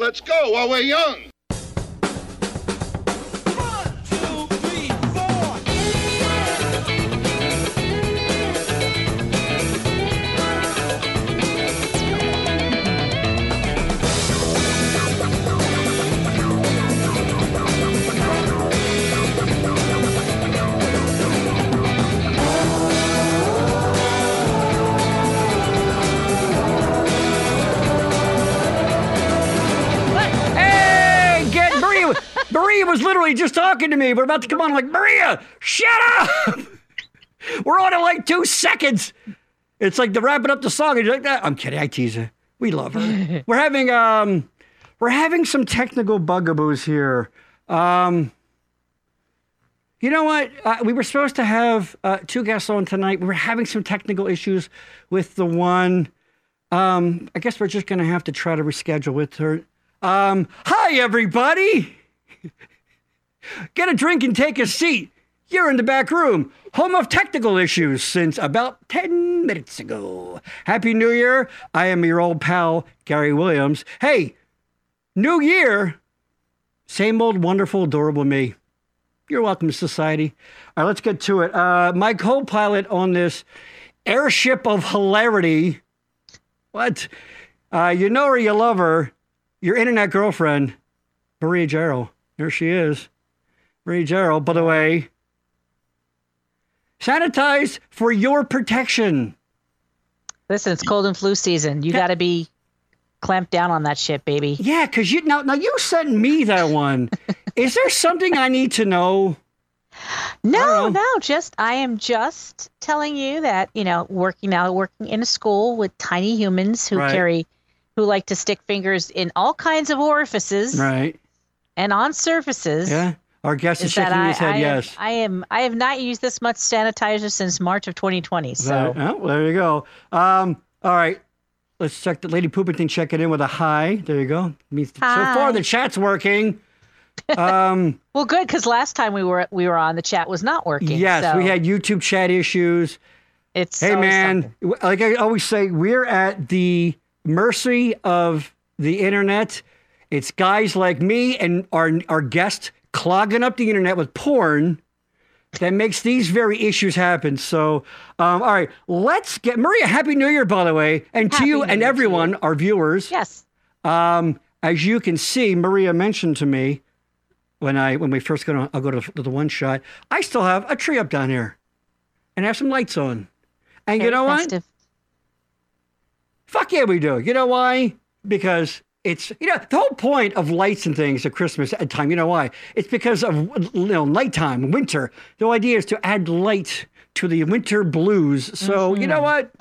Let's go while we're young. Literally just talking to me. We're about to come on. I'm like, Maria, shut up. We're on in like two seconds. It's like the wrapping up the song. And you're like that. I'm kidding. I tease her. We love her. we're having um, we're having some technical bugaboos here. Um, you know what? Uh, we were supposed to have uh, two guests on tonight. We were having some technical issues with the one. Um, I guess we're just going to have to try to reschedule with her. Um, hi, everybody. Get a drink and take a seat. You're in the back room, home of technical issues since about 10 minutes ago. Happy New Year. I am your old pal, Gary Williams. Hey, New Year. Same old wonderful, adorable me. You're welcome to society. All right, let's get to it. Uh, my co pilot on this airship of hilarity. What? Uh, you know her, you love her. Your internet girlfriend, Maria Gerald. There she is. Maria Gerald, by the way. Sanitize for your protection. Listen, it's cold and flu season. You got to be clamped down on that shit, baby. Yeah, because you now now you sent me that one. is there something I need to know? No, no, just I am just telling you that you know, working now, working in a school with tiny humans who Right. carry, who like to stick fingers in all kinds of orifices Right. and on surfaces. Yeah. Our guest is, Is shaking I, his head. I, am, yes. I am I have not used this much sanitizer since March of 2020. So Right. Oh, there you go. Um, all right. Let's check the Lady Poopington checking in with a hi. There you go. Means so far the chat's working. Um, well, good because last time we were we were on, the chat was not working. yes, so we had YouTube chat issues. It's Hey man, something. like I always say, we're at the mercy of the internet. It's guys like me and our our guests clogging up the internet with porn that makes these very issues happen. So, um, all right, let's get Maria. Happy New Year, by the way, and to you New and Year everyone, our viewers. Yes. Um, as you can see, Maria mentioned to me when I when we first go to I'll go to, the- the one shot. I still have a tree up down here, and have some lights on. And you Very know what? festive. Fuck yeah, we do. You know why? Because it's you know the whole point of lights and things at Christmas at time. You know why? It's because of you know nighttime, winter. The idea is to add light to the winter blues. So you know what?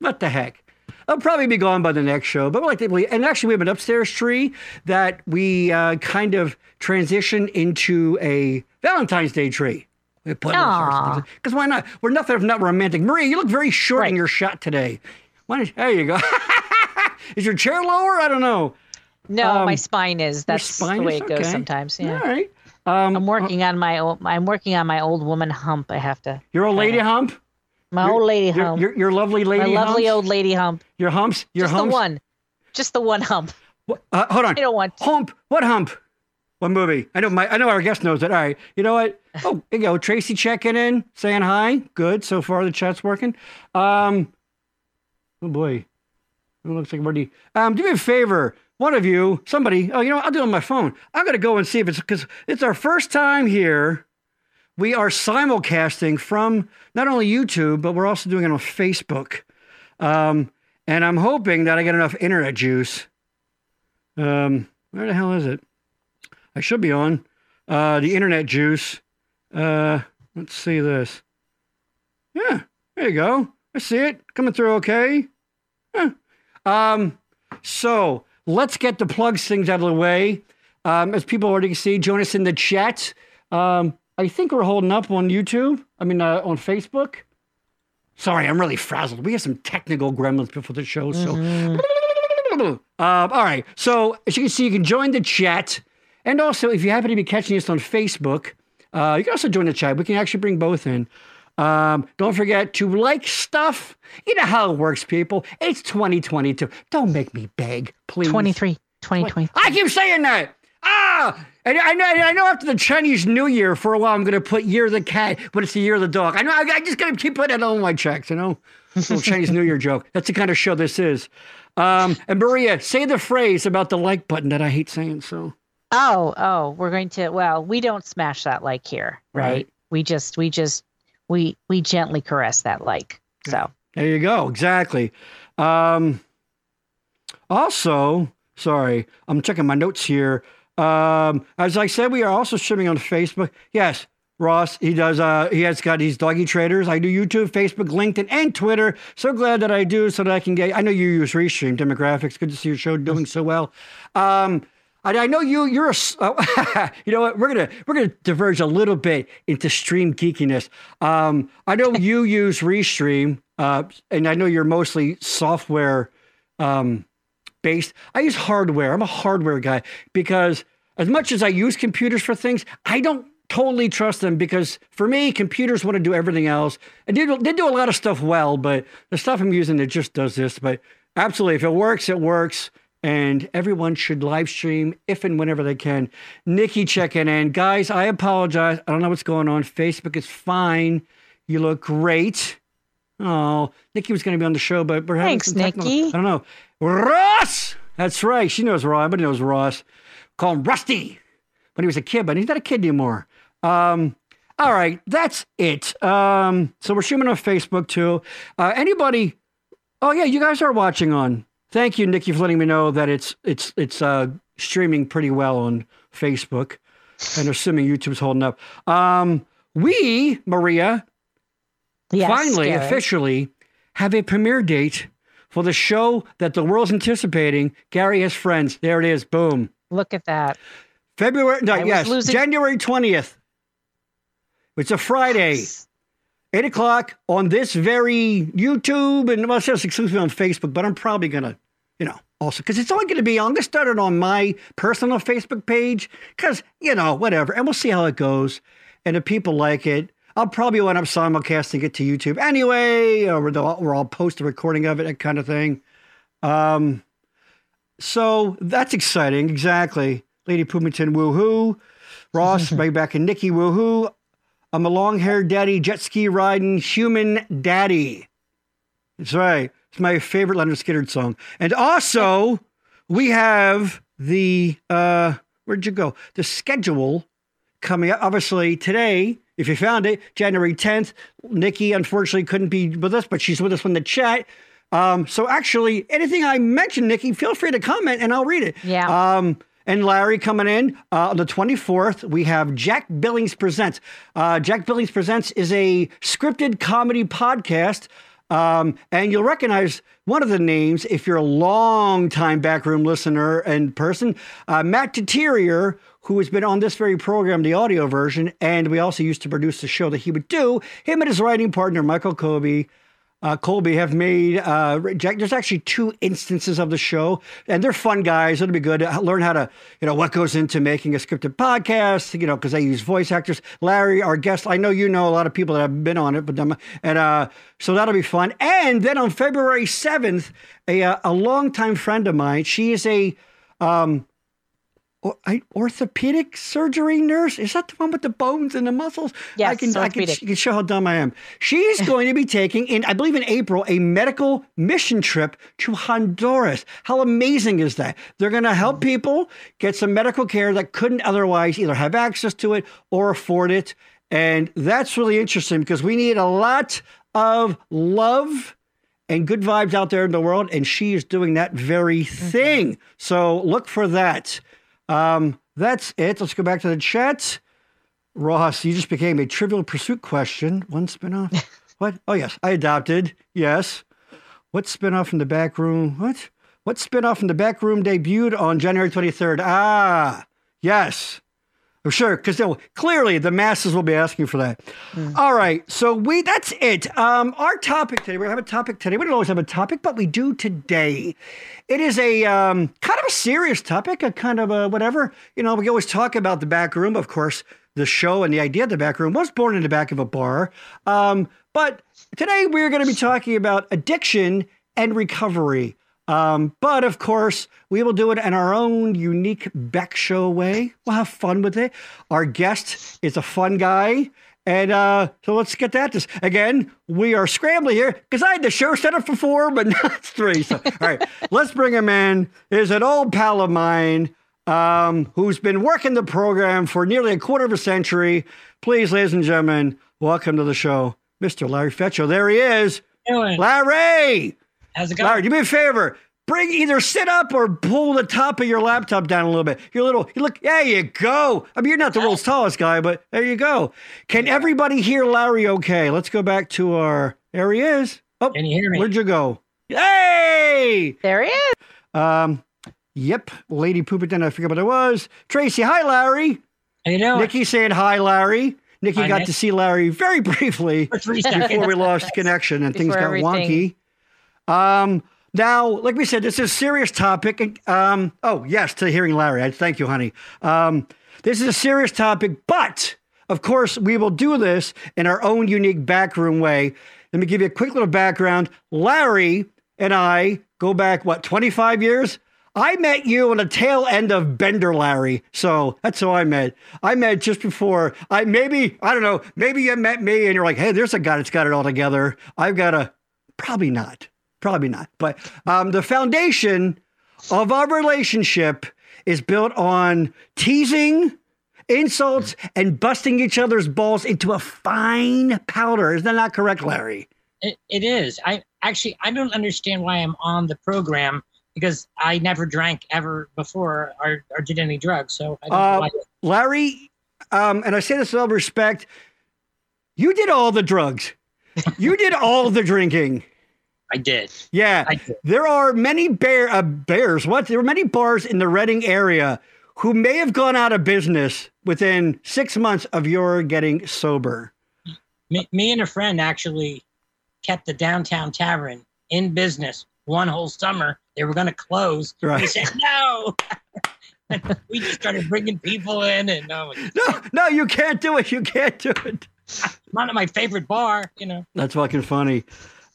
What the heck? I'll probably be gone by the next show, but we like to believe. And actually, we have an upstairs tree that we uh, kind of transition into a Valentine's Day tree. We put because why not? We're nothing if not romantic. Maria, you look very short in your shot today. Why don't, there you go. is your chair lower? I don't know. No, Um, my spine is. That's spine the way it goes okay. sometimes. Yeah. All right. Um, I'm working on my old. I'm working on my old woman hump. I have to. your old lady hump. My Your- old lady Your, hump. your, your lovely lady. my lovely humps? old lady hump. Your humps. Your Just humps. the one. Just the one hump. What- Uh, hold on. I don't want. Hump. What hump? What movie? I know my. I know our guest knows it. All right. You know what? Oh, you go. Tracy checking in, saying hi. Good. So far the chat's working. Um. Oh boy. It looks like already. Um. Do me a favor. One of you, somebody. Oh, you know? I'll do it on my phone. I'm gonna go and see if it's because it's our first time here. We are simulcasting from not only YouTube, but we're also doing it on Facebook. Um, and I'm hoping that I get enough internet juice. Um, where the hell is it? I should be on uh, the internet juice. Uh, let's see this. Yeah, there you go. I see it coming through. Okay. Huh. Um, so let's get the plugs things out of the way. Um, as people already see, join us in the chat. Um, I think we're holding up on YouTube. I mean, uh, on Facebook. Sorry, I'm really frazzled. We have some technical gremlins before the show, so. Um, all right. So as you can see, you can join the chat, and also if you happen to be catching us on Facebook, uh, you can also join the chat. We can actually bring both in. Um, don't forget to like stuff. You know how it works, people. It's 2022. Don't make me beg, please. 23. 2020. I keep saying that. Ah, and I know, I know. After the Chinese New Year, for a while, I'm going to put "Year of the Cat," but it's the Year of the Dog. I know. I, I just got to keep putting it on my checks. You know, little Chinese New Year joke. That's the kind of show this is. Um, and Maria, say the phrase about the like button that I hate saying. So. Oh, oh, we're going to. Well, we don't smash that like here, right? Right. We just, we just, we we gently caress that like. So There you go. Exactly. Um, also, sorry, I'm checking my notes here. Um, as I said, we are also streaming on Facebook. Yes, Ross, he does. Uh, he has got these doggy traders. I do YouTube, Facebook, LinkedIn, and Twitter. So glad that I do, so that I can get. I know you use Restream demographics. Good to see your show doing so well. Um, I, I know you. You're a. Uh, you know what? We're gonna we're gonna diverge a little bit into stream geekiness. Um, I know you use Restream, uh, and I know you're mostly software um, based. I use hardware. I'm a hardware guy because as much as I use computers for things, I don't totally trust them because for me, computers want to do everything else. And they do, they do a lot of stuff well, but the stuff I'm using it just does this. But absolutely, if it works, it works. And everyone should live stream if and whenever they can. Nikki checking in. Guys, I apologize. I don't know what's going on. Facebook is fine. You look great. Oh, Nikki was going to be on the show, but we're having Thanks, some technical- Nikki. I don't know. Ross! That's right. She knows Ross. Everybody knows Ross. Call him Rusty when he was a kid, but he's not a kid anymore. Um, all right, that's it. Um, so we're streaming on Facebook too. Uh, anybody? Oh yeah, you guys are watching on. Thank you, Nikki, for letting me know that it's it's it's uh, streaming pretty well on Facebook, and assuming YouTube's holding up. Um, we, Maria, yes, finally, Gary. officially have a premiere date for the show that the world's anticipating. Gary has friends. There it is. Boom. Look at that. February. No, I yes, losing- January twentieth. It's a Friday, eight o'clock on this very YouTube, and well, it's just exclusively on Facebook. But I'm probably gonna, you know, also because it's only going to be. I'm going to start it on my personal Facebook page because you know whatever, and we'll see how it goes. And if people like it, I'll probably wind up simulcasting it to YouTube anyway, or or I'll post a recording of it, that kind of thing. Um, so that's exciting. Exactly. Lady Pumington, woohoo. Ross, right back and Nikki, woohoo. I'm a long haired daddy, jet ski riding human daddy. That's right. It's my favorite Lynyrd Skynyrd song. And also, we have the, uh, where'd you go? The schedule coming up. Obviously, today, if you found it, January 10th, Nikki unfortunately couldn't be with us, but she's with us in the chat. Um, so actually, anything I mentioned, Nikki, feel free to comment and I'll read it. Yeah. Um, and Larry coming in uh, on the 24th, we have Jack Billings Presents. Uh, Jack Billings Presents is a scripted comedy podcast. Um, and you'll recognize one of the names if you're a long time backroom listener and person, uh, Matt Deterior, who has been on this very program, the audio version, and we also used to produce the show that he would do. Him and his writing partner, Michael Kobe, uh, Colby have made uh. There's actually two instances of the show, and they're fun guys. It'll be good to learn how to, you know, what goes into making a scripted podcast. You know, because they use voice actors. Larry, our guest, I know you know a lot of people that have been on it, but them, and uh, so that'll be fun. And then on February seventh, a uh, a longtime friend of mine. She is a um, or- I- orthopedic surgery nurse. Is that the one with the bones and the muscles? I Yes, can, I can, can show how dumb I am. She's going to be taking, in I believe in April, a medical mission trip to Honduras. How amazing is that? They're going to help mm-hmm. people get some medical care that couldn't otherwise either have access to it or afford it. And that's really interesting because we need a lot of love and good vibes out there in the world, and she is doing that very mm-hmm. thing. So look for that. Um, that's it. Let's go back to the chat. Ross, you just became a trivial pursuit question. One spinoff. what? Oh, yes. I adopted. Yes. What spinoff from the back room? What? What spinoff from the back room debuted on January 23rd? Ah, yes. Oh, sure, because clearly the masses will be asking for that. All right, so we that's it. Um, our topic today, we have a topic today. We don't always have a topic, but we do today. It is a um, kind of a serious topic, a kind of a whatever. You know, we always talk about the back room. Of course, the show and the idea of the back room was born in the back of a bar. Um, but today we're going to be talking about addiction and recovery. Um, but of course, we will do it in our own unique Beck Show way. We'll have fun with it. Our guest is a fun guy. And uh, so let's get that. This again, we are scrambling here because I had the show set up for four, but not three. So, all right, let's bring him in. Is an old pal of mine um, who's been working the program for nearly a quarter of a century. Please, ladies and gentlemen, welcome to the show, Mr. Larry Fecho. There he is. Larry. How's it going? Larry, do me a favor. Bring either sit up or pull the top of your laptop down a little bit. You're a little, you look, there you go. I mean, you're not the world's tallest guy, but there you go. Can everybody hear Larry okay? Let's go back to our, there he is. Oh, Can you hear me? where'd you go? Hey! There he is. Um, yep, Lady Pooperton, I forget what it was. Tracy, hi, Larry. How you doing? Nikki saying hi, Larry. Nikki Hi, got Nick. to see Larry very briefly For three seconds. before we lost connection and things got everything. wonky. Um, now, like we said, this is a serious topic. Um, oh, yes, to hearing Larry. I thank you, honey. Um, this is a serious topic, but of course, we will do this in our own unique backroom way. Let me give you a quick little background. Larry and I go back, what, 25 years? I met you on the tail end of Bender Larry. So that's how I met. I met just before I maybe, I don't know, maybe you met me and you're like, hey, there's a guy that's got it all together. I've got a, probably not, probably not. But um, the foundation of our relationship is built on teasing, insults, and busting each other's balls into a fine powder. Is that not correct, Larry? It, it is. I actually I don't understand why I'm on the program because I never drank ever before or, or did any drugs. So I don't Uh, know why. Larry, um, and I say this with all respect, you did all the drugs. You did all the drinking. I did. Yeah. I did. There are many bear uh, bears. What? There are many bars in the Reading area who may have gone out of business within six months of your getting sober. Me, me and a friend actually kept the downtown tavern in business one whole summer. They were going to close. Right. We said no. we just started bringing people in, and oh, No, no, you can't do it. You can't do it. not at my favorite bar. You know. That's fucking funny.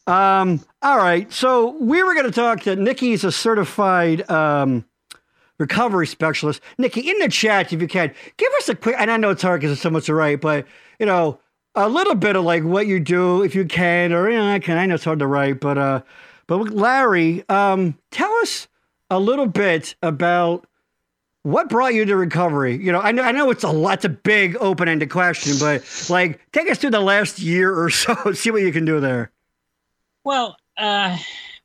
Um, all right. So we were going to talk to Nikki's a certified um, recovery specialist. Nikki, in the chat, if you can, give us a quick, and I know it's hard because it's so much to write, but, you know, a little bit of like what you do if you can, or, you know, I can, I know it's hard to write, but, uh, but Larry, um, tell us a little bit about what brought you to recovery? You know, I know I know it's a lot, a big open-ended question, but like take us through the last year or so, see what you can do there. Well, uh,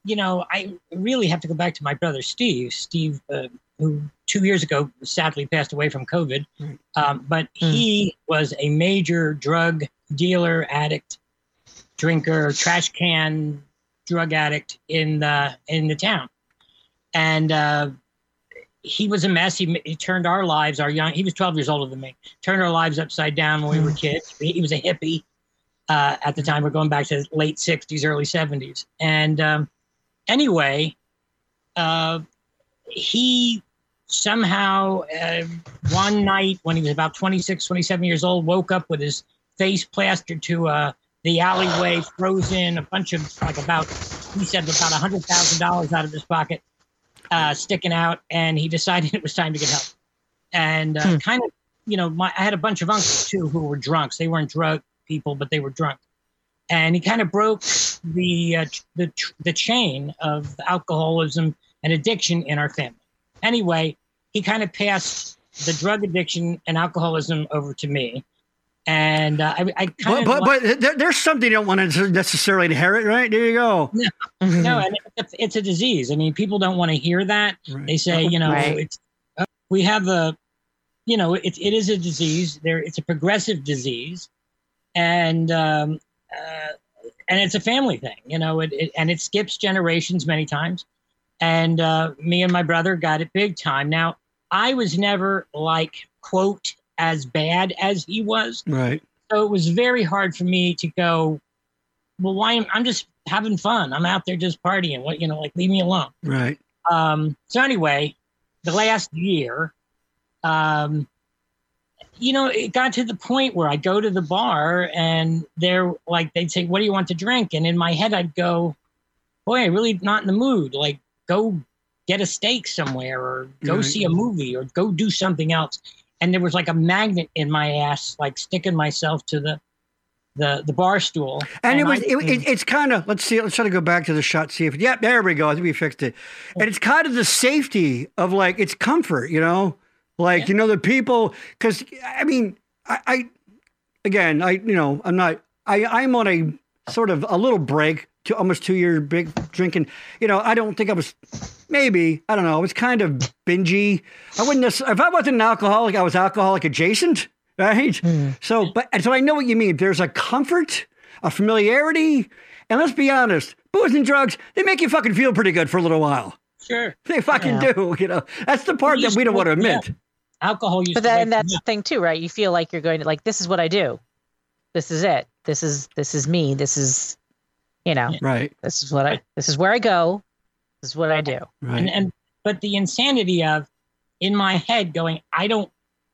you know, I really have to go back to my brother Steve. Steve, uh, who two years ago sadly passed away from COVID, um, but he was a major drug dealer, addict, drinker, trash can drug addict in the in the town, and uh, he was a mess. He, he turned our lives, our young. He was 12 years older than me. Turned our lives upside down when we were kids. He, he was a hippie uh, at the time. We're going back to late 60s, early 70s. And um, anyway, uh, he somehow uh, one night when he was about 26, 27 years old, woke up with his face plastered to uh, the alleyway, frozen, a bunch of like about, he said about a hundred thousand dollars out of his pocket, uh, sticking out, and he decided it was time to get help. And uh, Hmm. kind of, you know, my I had a bunch of uncles too who were drunks. They weren't drug people, but they were drunk. And he kind of broke the uh, the the chain of alcoholism and addiction in our family. Anyway, he kind of passed the drug addiction and alcoholism over to me, and uh, I, I But kind but, of but there, there's something you don't want to necessarily inherit, right? There you go. no, no and it's, it's a disease. I mean, people don't want to hear that. Right. They say, you know, Right. it's uh, we have a, you know, it, it is a disease. There, it's a progressive disease, and um, uh, and it's a family thing. You know, it, it and it skips generations many times. And uh, me and my brother got it big time. Now, I was never like quote as bad as he was, Right. so it was very hard for me to go. Well, why? am I'm just having fun. I'm out there just partying. What you know, like leave me alone. Right. Um, so anyway, the last year, um, you know, it got to the point where I go to the bar and they're like, they'd say, "What do you want to drink?" And in my head, I'd go, "Boy, I'm really not in the mood. Like, go get a steak somewhere or go Right. see a movie or go do something else. And there was like a magnet in my ass, like sticking myself to the the the bar stool. And it was I- it, it, it's kind of let's see let's try to go back to the shot see if yep there we go I think we fixed it and it's kind of the safety of like it's comfort you know like Yeah. you know the people because I mean I, I again I you know I'm not I I'm on a sort of a little break to almost two year big drinking. You know I don't think I was maybe I don't know I was kind of bingy I wouldn't if I wasn't an alcoholic I was alcoholic adjacent right? Hmm. So but so I know what you mean. There's a comfort a familiarity and let's be honest booze and drugs they make you fucking feel pretty good for a little while. Sure. They fucking Yeah. do you know? That's the part that we don't want to admit alcohol used But to then wake that's the thing too, right? You feel like you're going to like this is what I do. This is it. This is this is me. This is you know, Yeah. right this is what I this is where I go. This is what I do. right and and but the insanity of in my head going i don't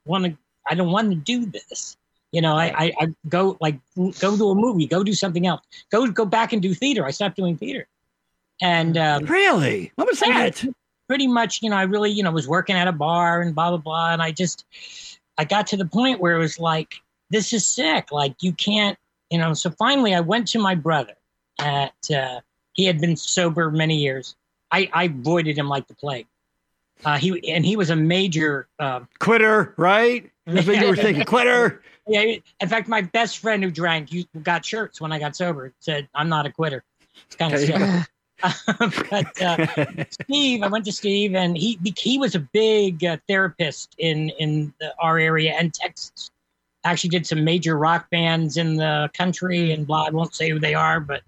want to i don't want to do this you know I, I i go like go to a movie go do something else go go back and do theater i stopped doing theater and um, really what was that pretty much you know i really you know was working at a bar and blah blah blah. And i just i got to the point where it was like this is sick. Like you can't you know so finally i went to my brother at uh, he had been sober many years. I i avoided him like the plague. Uh, he and he was a major uh, quitter right? That's what you were thinking. Quitter. Yeah in fact my best friend who drank you got shirts when i got sober. Said i'm not a quitter. It's kind of There you sick but uh, Steve, I went to Steve, and he he was a big uh, therapist in in the, our area and Texas. Actually, did some major rock bands in the country and blah. I won't say who they are, but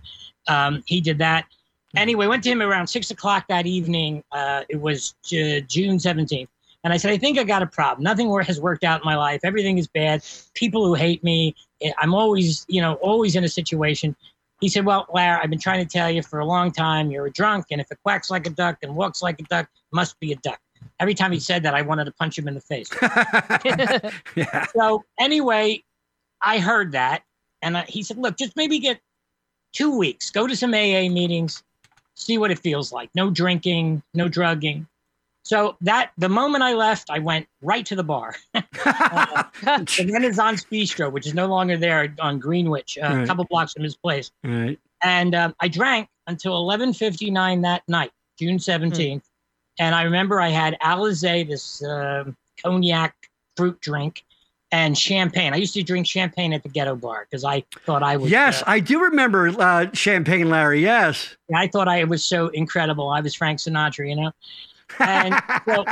um, he did that. Anyway, went to him around six o'clock that evening. Uh, it was June seventeenth, and I said, I think I got a problem. Nothing has worked out in my life. Everything is bad. People who hate me. eh, I'm always, you know, always in a situation. He said, Well, Larry, I've been trying to tell you for a long time you're a drunk, and if it quacks like a duck and walks like a duck, it must be a duck. Every time he said that, I wanted to punch him in the face. yeah so, anyway, I heard that, and I, he said, Look, just maybe get two weeks, go to some AA meetings, see what it feels like. No drinking, no drugging. So, that the moment I left, I went right to the bar. the Renaissance Bistro, which is no longer there on Greenwich, uh, Right. a couple blocks from his place. right and um, I drank until 11:59 that night, June 17th. And I remember I had Alizé, this um cognac fruit drink, and champagne. I used to drink champagne at the ghetto bar because I thought I was. yes uh, I do remember uh, champagne Larry yes I thought I was so incredible. I was Frank Sinatra, you know. And so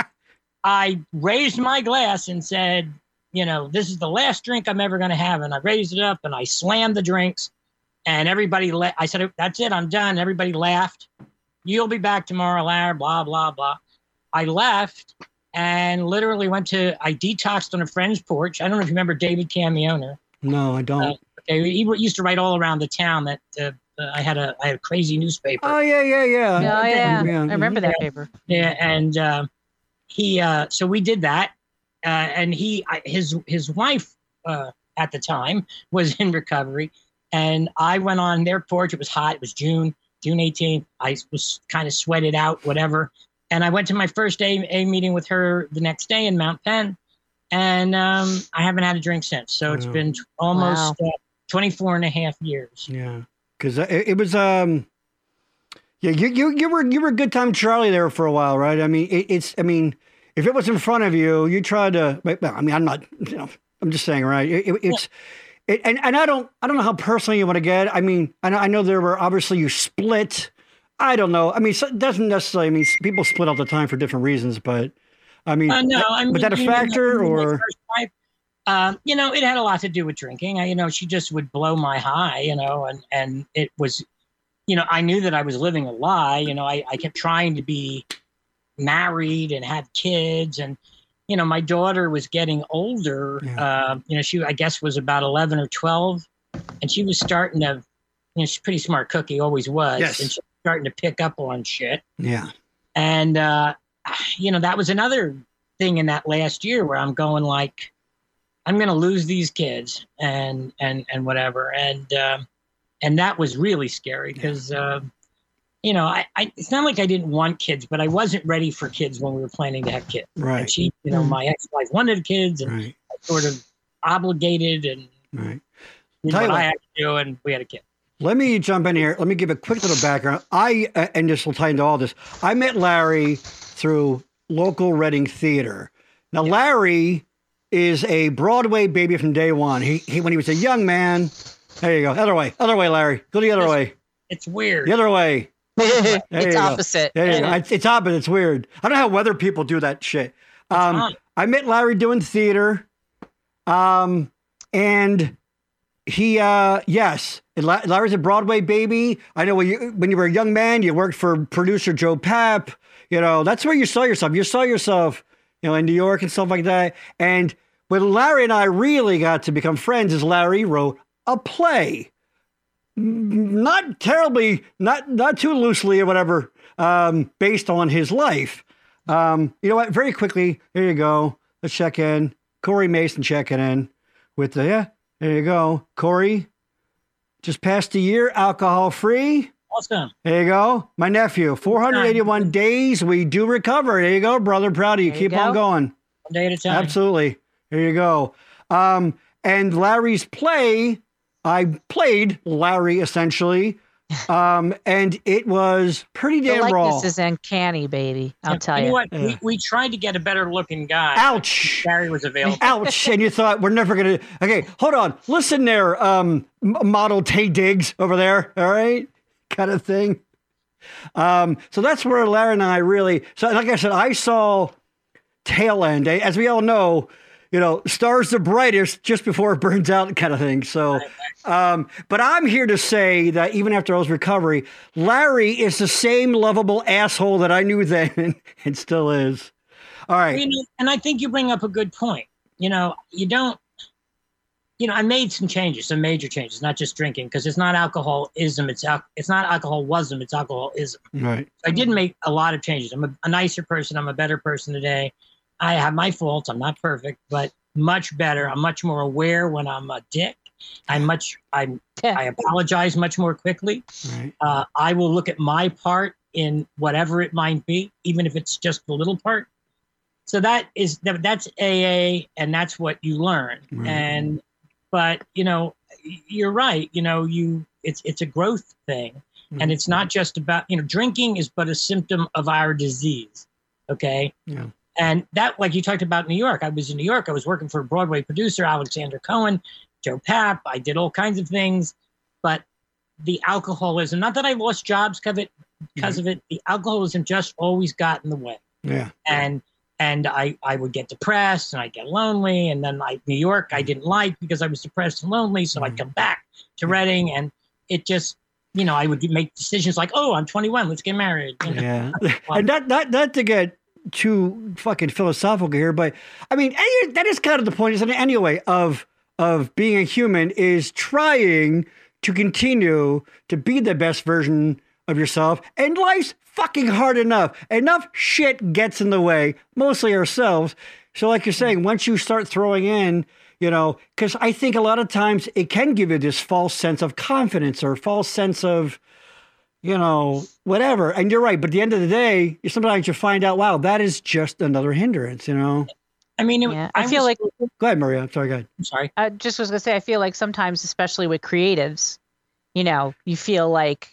I raised my glass and said, you know, this is the last drink I'm ever going to have. And I raised it up and I slammed the drinks. And everybody, la- I said, that's it, I'm done. Everybody laughed. You'll be back tomorrow, Larry, blah, blah, blah. I left and literally went to, I detoxed on a friend's porch. I don't know if you remember David Camiona. no I don't Uh, Okay, he used to write all around the town that uh, uh, I had a I had a crazy newspaper. oh yeah yeah yeah Oh yeah, Yeah, I remember that paper. Yeah, and uh, he uh, so we did that, uh, and he his his wife uh, at the time was in recovery, and I went on their porch. It was hot. It was June June 18th. I was kind of sweated out, whatever, and I went to my first A, A meeting with her the next day in Mount Penn, and um, I haven't had a drink since. So it's Wow. been t- almost uh, 24 and a half years. Yeah, because it, it was um, yeah, you you you were you were a good time Charlie there for a while, right? I mean, it, it's I mean, if it was in front of you, you tried to. I mean, I'm not, you know, I'm just saying, right? It, it, it's. It, and, and I don't I don't know how personal you want to get. I mean, I know, I know there were obviously you split. I don't know. I mean, so it doesn't necessarily. I mean, people split all the time for different reasons, but I mean, Uh, no, I mean, was that a you know, factor, or- um, you know, it had a lot to do with drinking. I, you know, she just would blow my high, you know, and and it was, you know, I knew that I was living a lie. You know, I I kept trying to be married and have kids, and you know, my daughter was getting older. Yeah. Uh, you know, she I guess was about eleven or twelve, and she was starting to, you know, she's a pretty smart cookie, always was, Yes. and she was starting to pick up on shit. yeah, And uh, you know, that was another thing in that last year where I'm going like, I'm going to lose these kids and and and whatever. And um, and that was really scary because uh, you know, I, I it's not like I didn't want kids, but I wasn't ready for kids when we were planning to have kids. And Right. she, you know, Mm. my ex-wife wanted kids, and Right. I sort of obligated and Right. did Tell you what I had to do, and we had a kid. Let me jump in here. Let me give a quick little background. I uh, and this will tie into all this. I met Larry through local Reading theater. Now Larry is a Broadway baby from day one. He, he when he was a young man. There you go. Other way. Other way, Larry. Go the other Yes. way. It's weird. The other way. it's you go. opposite. There you go. It's, it's opposite. It's weird. I don't know how weather people do that shit. Um. I met Larry doing theater. Um, and he, uh, yes, Larry's a Broadway baby. I know when you, when you were a young man, you worked for producer Joe Papp. You know, that's where you saw yourself. You saw yourself, you know, in New York and stuff like that. And when Larry and I really got to become friends is Larry wrote a play. Not terribly, not not too loosely or whatever, um, based on his life. Um, you know what? Very quickly, there you go. Let's check in. Corey Mason checking in with the yeah. There you go, Corey. Just passed a year, alcohol free. Awesome. There you go, my nephew. 481 days. We do recover. There you go, brother. Proud of you. There you Keep on going. One day at a time. Absolutely. There you go. Um, and Larry's play, I played Larry essentially, um, and it was pretty The damn raw. This is uncanny, baby. I'll Yeah, tell you. you. what? Yeah. We, we tried to get a better looking guy. Ouch! Gary was available. Ouch! And you thought we're never gonna. Okay, hold on. Listen there, um, model Taye Diggs over there. All right, kind of thing. Um, so that's where Larry and I really. So, like I said, I saw tail end. As we all know, you know, stars the brightest just before it burns out, kind of thing. So, um, but I'm here to say that even after all his recovery, Larry is the same lovable asshole that I knew then and still is. All right. And I think you bring up a good point. You know, you don't. You know, I made some changes, some major changes, not just drinking, because it's not alcoholism. It's al- it's not alcoholism. It's alcoholism. Right. I did make a lot of changes. I'm a, a nicer person. I'm a better person today. I have my faults. I'm not perfect, but much better. I'm much more aware when I'm a dick. I'm much. I'm. I apologize much more quickly. Right. Uh, I will look at my part in whatever it might be, even if it's just a little part. So that is that, that's AA, and that's what you learn. Right. And but you know, you're right. You know, you it's it's a growth thing, and it's not mm-hmm. just about you know drinking is but a symptom of our disease. Okay. Yeah. And that, like you talked about New York, I was in New York. I was working for a Broadway producer, Alexander Cohen, Joe Papp. I did all kinds of things, but the alcoholism, not that I lost jobs because of it, because of it, the alcoholism just always got in the way. Yeah. And and I, I would get depressed and I'd get lonely. And then like New York, I didn't like because I was depressed and lonely. So I'd mm. come back to Reading and it just, you know, I would make decisions like, oh, I'm 21, let's get married. You know? Yeah. and not not not to get too fucking philosophical here, but I mean that is kind of the point, isn't it? Anyway, of of being a human is trying to continue to be the best version of yourself, and life's fucking hard enough. Enough shit gets in the way, mostly ourselves. So, like you're saying, once you start throwing in, you know, because I think a lot of times it can give you this false sense of confidence or false sense of, you know, whatever. And you're right. But at the end of the day, you- sometimes you find out, wow, that is just another hindrance, you know? I mean, it, Yeah, I feel was- like Go ahead, Maria. I'm sorry. Go ahead. I'm sorry. I just was gonna say I feel like sometimes, especially with creatives, you know, you feel like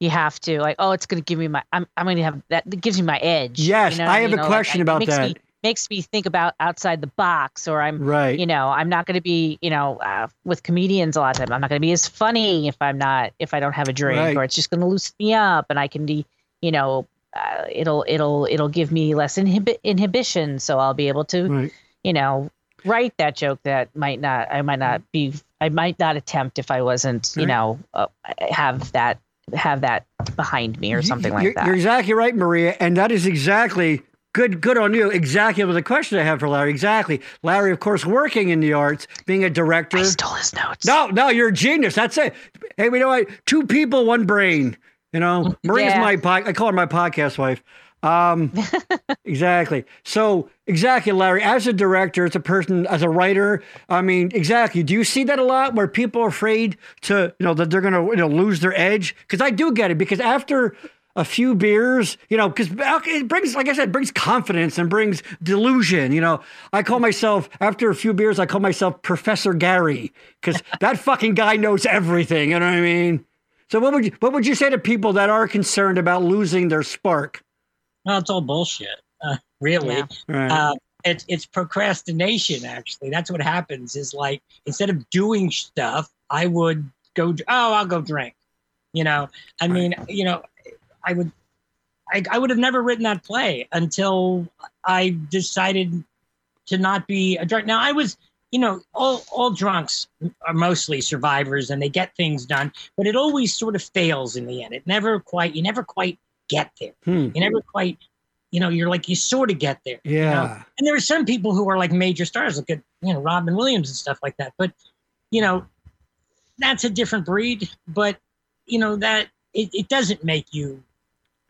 you have to like, oh, it's gonna give me my I'm I'm gonna have that that gives me my edge. Yes, you know I have mean? a Or, like, question about makes that. Me, makes me think about outside the box, or I'm Right. you know I'm not gonna be you know uh, with comedians a lot of time I'm not gonna be as funny if I'm not if I don't have a drink, Right. or it's just gonna loosen me up, and I can be you know. Uh, it'll it'll it'll give me less inhibi- inhibition, so I'll be able to Right. you know, write that joke that might not, I might not be, I might not attempt if I wasn't, you know, uh, have that, have that behind me or something like that. You're exactly right, Maria, and that is exactly good. Good on you. Exactly the question I have for Larry. Exactly, Larry, of course, working in the arts, being a director. I stole his notes. No, no, you're a genius. That's it. Hey, we know what? Two people, one brain. You know, Maria's Yeah. my pod, I call her my podcast wife. Um, exactly. So exactly, Larry. As a director, as a person, as a writer, I mean, exactly. Do you see that a lot where people are afraid to, you know, that they're going to you know lose their edge? Because I do get it. Because after a few beers, you know, because it brings, like I said, brings confidence and brings delusion. You know, I call myself after a few beers, I call myself Professor Gary because that fucking guy knows everything. You know what I mean? So what would you what would you say to people that are concerned about losing their spark? Well, it's all bullshit. Uh, really, Yeah. Right. uh, it's it's procrastination. Actually, that's what happens. Is like instead of doing stuff, I would go. Oh, I'll go drink. You know, I Right. mean, you know, I would. I, I would have never written that play until I decided to not be a drunk. Now I was, you know, all all drunks are mostly survivors and they get things done, but it always sort of fails in the end. It never quite. You never quite get there. Hmm. You never quite. You know, you're like you sort of get there. you know? Yeah. and there are some people who are like major stars, like at, you know Robin Williams and stuff like that. But you know, that's a different breed. But you know that it, it doesn't make you.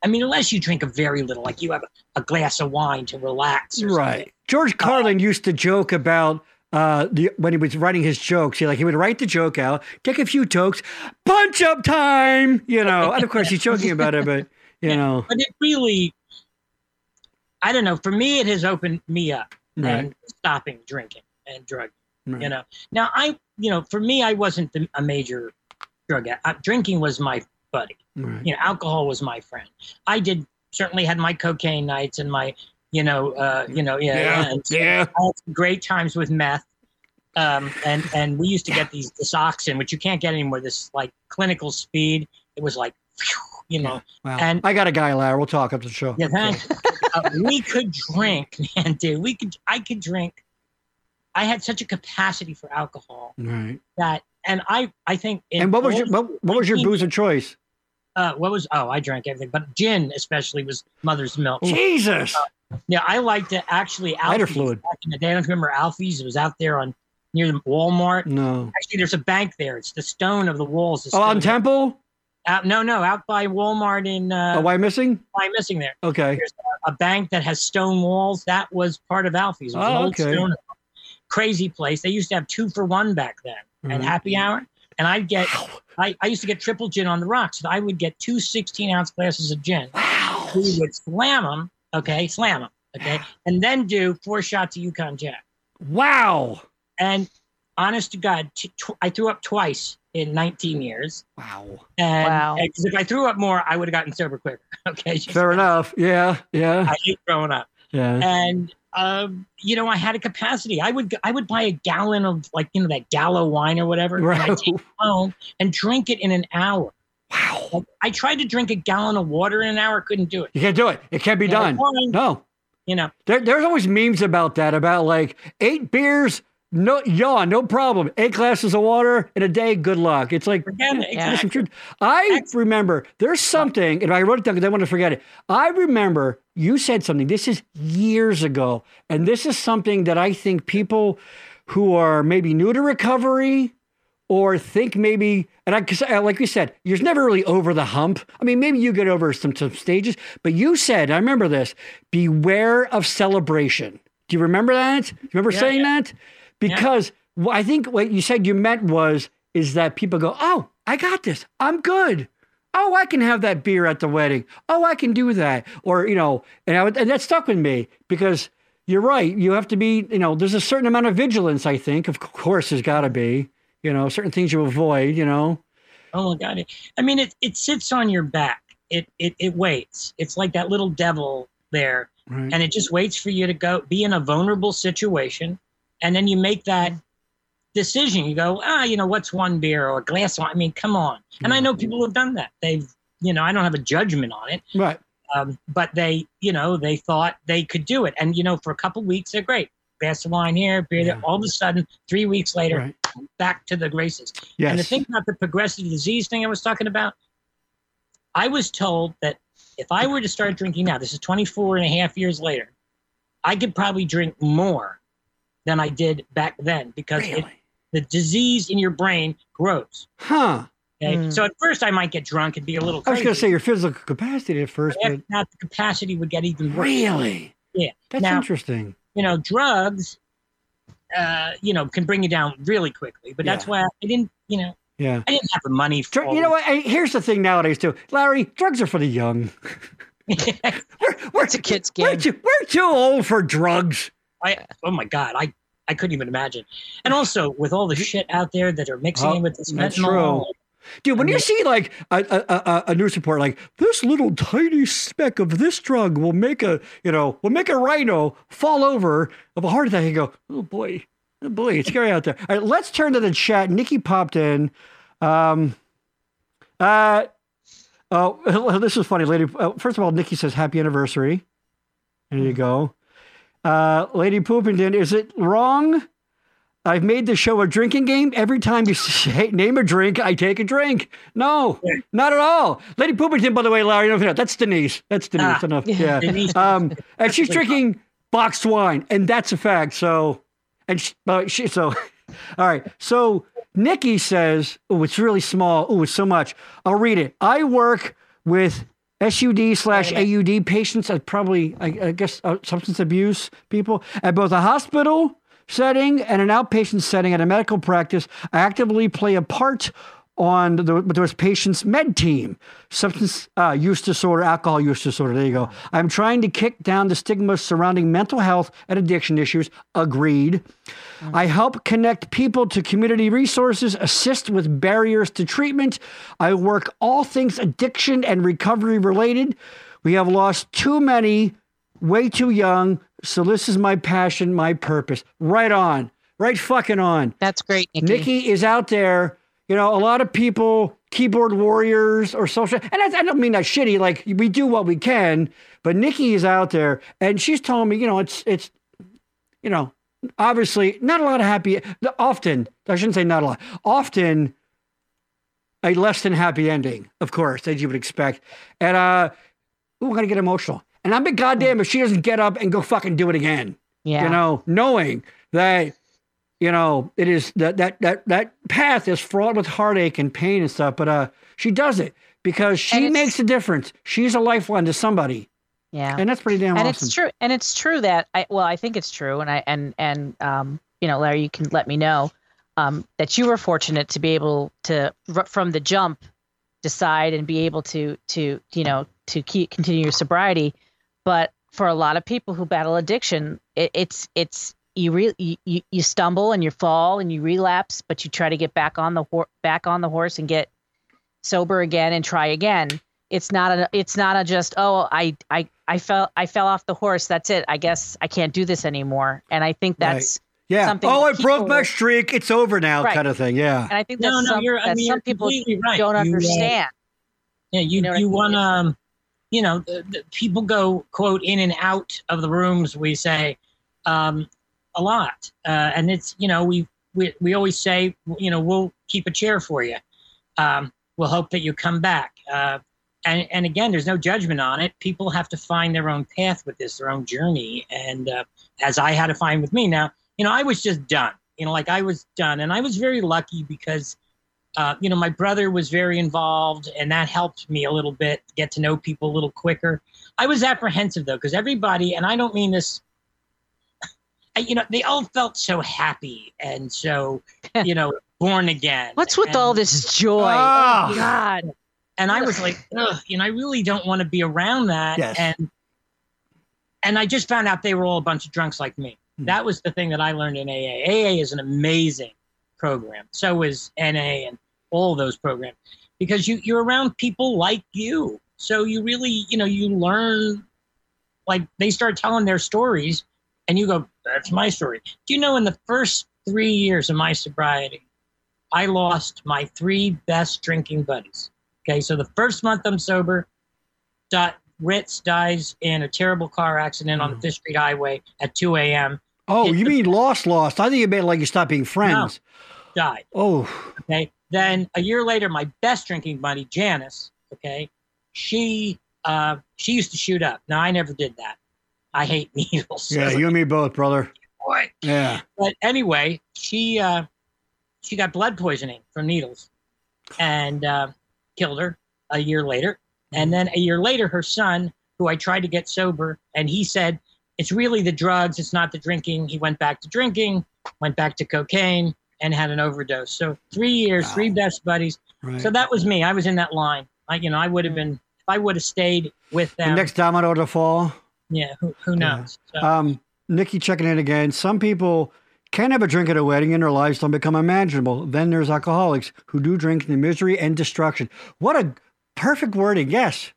I mean, unless you drink a very little, like you have a, a glass of wine to relax. Or something. Right. George Carlin used to joke about uh, the, when he was writing his jokes. He like he would write the joke out, take a few tokes, punch up time. You know, and of course he's joking about it, but you know, But it really, I don't know. For me, it has opened me up right. and stopping drinking and drugging. right. you know now i you know for me i wasn't the, a major drug addict. Uh, drinking was my buddy right. you know alcohol was my friend i did certainly had my cocaine nights and my you know uh you know yeah, Yeah. and Yeah. I had some great times with meth um and and we used to get these this oxen which you can't get anymore this like clinical speed it was like you know Wow. and- I got a guy, Larry. We'll talk after the show. yeah thanks uh, we could drink man dude we could i could drink i had such a capacity for alcohol Right. that and i i think in And what was your what, what was your booze of choice? uh what was oh i drank everything but gin especially was mother's milk Jesus. yeah i liked to actually Lighter Alfie's fluid. back in the day i don't remember alfie's it was out there on near the walmart No. actually there's a bank there it's the stone of the walls is Oh, on Temple? Out, no no out by walmart in uh oh, Wyomissing? why missing there Okay. There's a bank that has stone walls that was part of alfie's it was an Oh, okay. stone crazy place they used to have two for one back then and Mhm. happy hour and i'd get I, I used to get triple gin on the rocks. I would get two 16 ounce glasses of gin. Wow. We would slam them, okay, slam them, okay, and then do four shots of Yukon Jack. Wow. And honest to God, t- tw- I threw up twice in 19 years. Wow. And Wow. and 'cause if I threw up more, I would have gotten sober quicker. Okay, Just- Fair enough. Yeah. Yeah. I hate throwing up, Yeah. and um, you know, I had a capacity. I would I would buy a gallon of like you know that Gallo wine or whatever, and Right. I'd take it home and drink it in an hour. Wow. Like, I tried to drink a gallon of water in an hour, couldn't do it. You can't do it. It can't be Yeah, done. wine, No. You know, There, there's always memes about that, about like eight beers, no yawn, no problem. Eight glasses of water in a day, good luck. It's like. Yeah. there's some Exactly. truth. I remember there's something, and I wrote it down because I want to forget it. I remember you said something. This is years ago, and this is something that I think people who are maybe new to recovery or think maybe, and I, cause uh, like you said, you're never really over the hump. I mean, maybe you get over some, some stages, but you said, I remember this, beware of celebration. Do you remember that? Do you remember Yeah, saying yeah. that? Because wh- I think what you said you meant was, is that people go, oh, I got this. I'm good. Oh, I can have that beer at the wedding. Oh, I can do that. Or, you know, and, I, would- and that stuck with me because you're right. You have to be, you know, there's a certain amount of vigilance, I think. Of course, there's got to be, you know, certain things you avoid, you know. Oh my god! I mean, it it sits on your back. It it it waits. It's like that little devil there, Right. and it just waits for you to go be in a vulnerable situation, and then you make that decision. You go, ah, you know, what's one beer or a glass of wine? I mean, come on. And I know people have done that. They've, you know, I don't have a judgment on it, right. um, but they, you know, they thought they could do it, and you know, for a couple weeks they're great. Glass of wine here, beer there. All of a sudden, three weeks later, Right. back to the races. Yes. And the thing about the progressive disease thing I was talking about, I was told that if I were to start drinking now, this is 24 and a half years later, I could probably drink more than I did back then because it, the disease in your brain grows. Huh. Okay? Mm. So at first I might get drunk and be a little Crazy. I was going to say your physical capacity at first, After but that, the capacity would get even worse. really? Yeah. That's Now- interesting. You know, drugs, uh, you know, can bring you down really quickly. But that's why I didn't, you know, Yeah. I didn't have the money for. Dr- You know what? Hey, Here's the thing nowadays too, Larry. Drugs are for the young. We're we're, It's a kid's we're too, we're too old for drugs. I oh my god, I I couldn't even imagine. And also with all the shit out there that are mixing Oh, in with this fentanyl. Dude, when I you see like a, a, a, a news report like this little tiny speck of this drug will make a you know will make a rhino fall over of a heart attack, you go, oh boy, oh boy, it's scary out there. All right, let's turn to the chat. Nikki popped in. Um, uh, oh, this is funny, lady. Uh, first of all, Nikki says happy anniversary. There you go. Uh, Lady Poopington, is it wrong? I've made the show a drinking game. Every time you say, name a drink, I take a drink. No, not at all. Lady Poopington, by the way, Larry, no, that's Denise. That's Denise. Ah, enough. Yeah. Denise. Um, and she's drinking boxed wine, and that's a fact. So, and she, uh, she so, all right. So Nikki says, "Oh, it's really small. Oh, it's so much." I'll read it. I work with SUD slash AUD patients, at probably I, I guess uh, substance abuse people at both a hospital setting and an outpatient setting at a medical practice. Actively play a part on the, those patients' med team, substance uh, use disorder, alcohol use disorder. There you go. I'm trying to kick down the stigma surrounding mental health and addiction issues. Agreed. I help connect people to community resources, assist with barriers to treatment. I work all things addiction and recovery related. We have lost too many way too young. So this is my passion, my purpose. Right on. Right fucking on. That's great, Nikki. Nikki is out there. You know, a lot of people, keyboard warriors or social, and I, I don't mean that shitty. Like we do what we can, but Nikki is out there, and she's telling me, you know, it's it's, you know, obviously not a lot of happy. Often, I shouldn't say not a lot. Often, a less than happy ending, of course, as you would expect. And uh, ooh, I'm gonna get emotional. And I'm a goddamn if she doesn't get up and go fucking do it again Yeah. you know, knowing that, you know, it is that that that that path is fraught with heartache and pain and stuff. But uh, she does it because she makes a difference. She's a lifeline to somebody, yeah. and that's pretty damn and awesome. it's true and it's true that i well i think it's true and i and and um you know larry you can let me know um that you were fortunate to be able to from the jump decide and be able to to you know to keep continue your sobriety but for a lot of people who battle addiction it, it's it's you really you, you, you stumble and you fall and you relapse but you try to get back on the hor- back on the horse and get sober again and try again it's not a it's not a just oh i i i fell i fell off the horse that's it i guess i can't do this anymore and i think Right. that's yeah. something Oh, I that broke my streak. It's over now, Right. kind of thing. Yeah. and i think No, that's no, some, you're- I that mean, some you're people completely right. don't You, uh, understand Yeah, you You know you want to, um, you know, the, the people go quote in and out of the rooms. We say um, a lot, uh, and it's you know we we we always say you know we'll keep a chair for you. Um, we'll hope that you come back. Uh, and and again, there's no judgment on it. People have to find their own path with this, their own journey, and uh, as I had to find with me. Now, you know, I was just done. You know, like I was done, and I was very lucky because uh, you know, my brother was very involved, and that helped me a little bit get to know people a little quicker. I was apprehensive though, because everybody, and I don't mean this, you know, they all felt so happy and so, you know, born again. what's with and, all this joy Ah. oh god And I was like, Ugh, you know, I really don't want to be around that. Yes. And and I just found out they were all a bunch of drunks like me. Hmm. That was the thing that I learned in AA. AA is an amazing program. So is NA and all those programs because you you're around people like you. So you really, you know, you learn like they start telling their stories and you go, that's my story. Do you know in the first 3 years of my sobriety, I lost my three best drinking buddies. Okay, so the first month I'm sober, Dot, Ritz dies in a terrible car accident on the Fifth Street Highway at 2 a.m. Oh, you mean lost, lost? I think you meant like you stopped being friends. Died. Oh, Okay. Then a year later, my best drinking buddy, Janice, okay, she uh, she used to shoot up. Now I never did that. I hate needles. yeah. You and me both, brother. Boy. Yeah. But anyway, she uh, she got blood poisoning from needles, and uh, killed her a year later. And then a year later, her son, who I tried to get sober, and he said it's really the drugs, it's not the drinking. He went back to drinking, went back to cocaine, and had an overdose. So three years, Wow. three best buddies. Right. So that was me. I was in that line. I, you know, I would have been I would have stayed with them. the next domino to fall. Yeah, who, who Yeah. knows? So, Um, Nikki checking in again. Some people can't have a drink at a wedding and their lives don't become unmanageable. Then there's alcoholics who do drink in misery and destruction. What a perfect wording. Yes.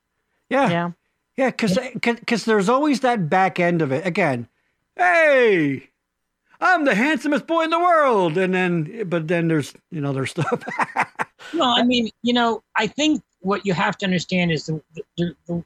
Yeah. Yeah. Yeah. Because because there's always that back end of it. Again, hey, I'm the handsomest boy in the world. And then, but then there's, you know, there's stuff. no, I mean, you know, I think what you have to understand is the the, the,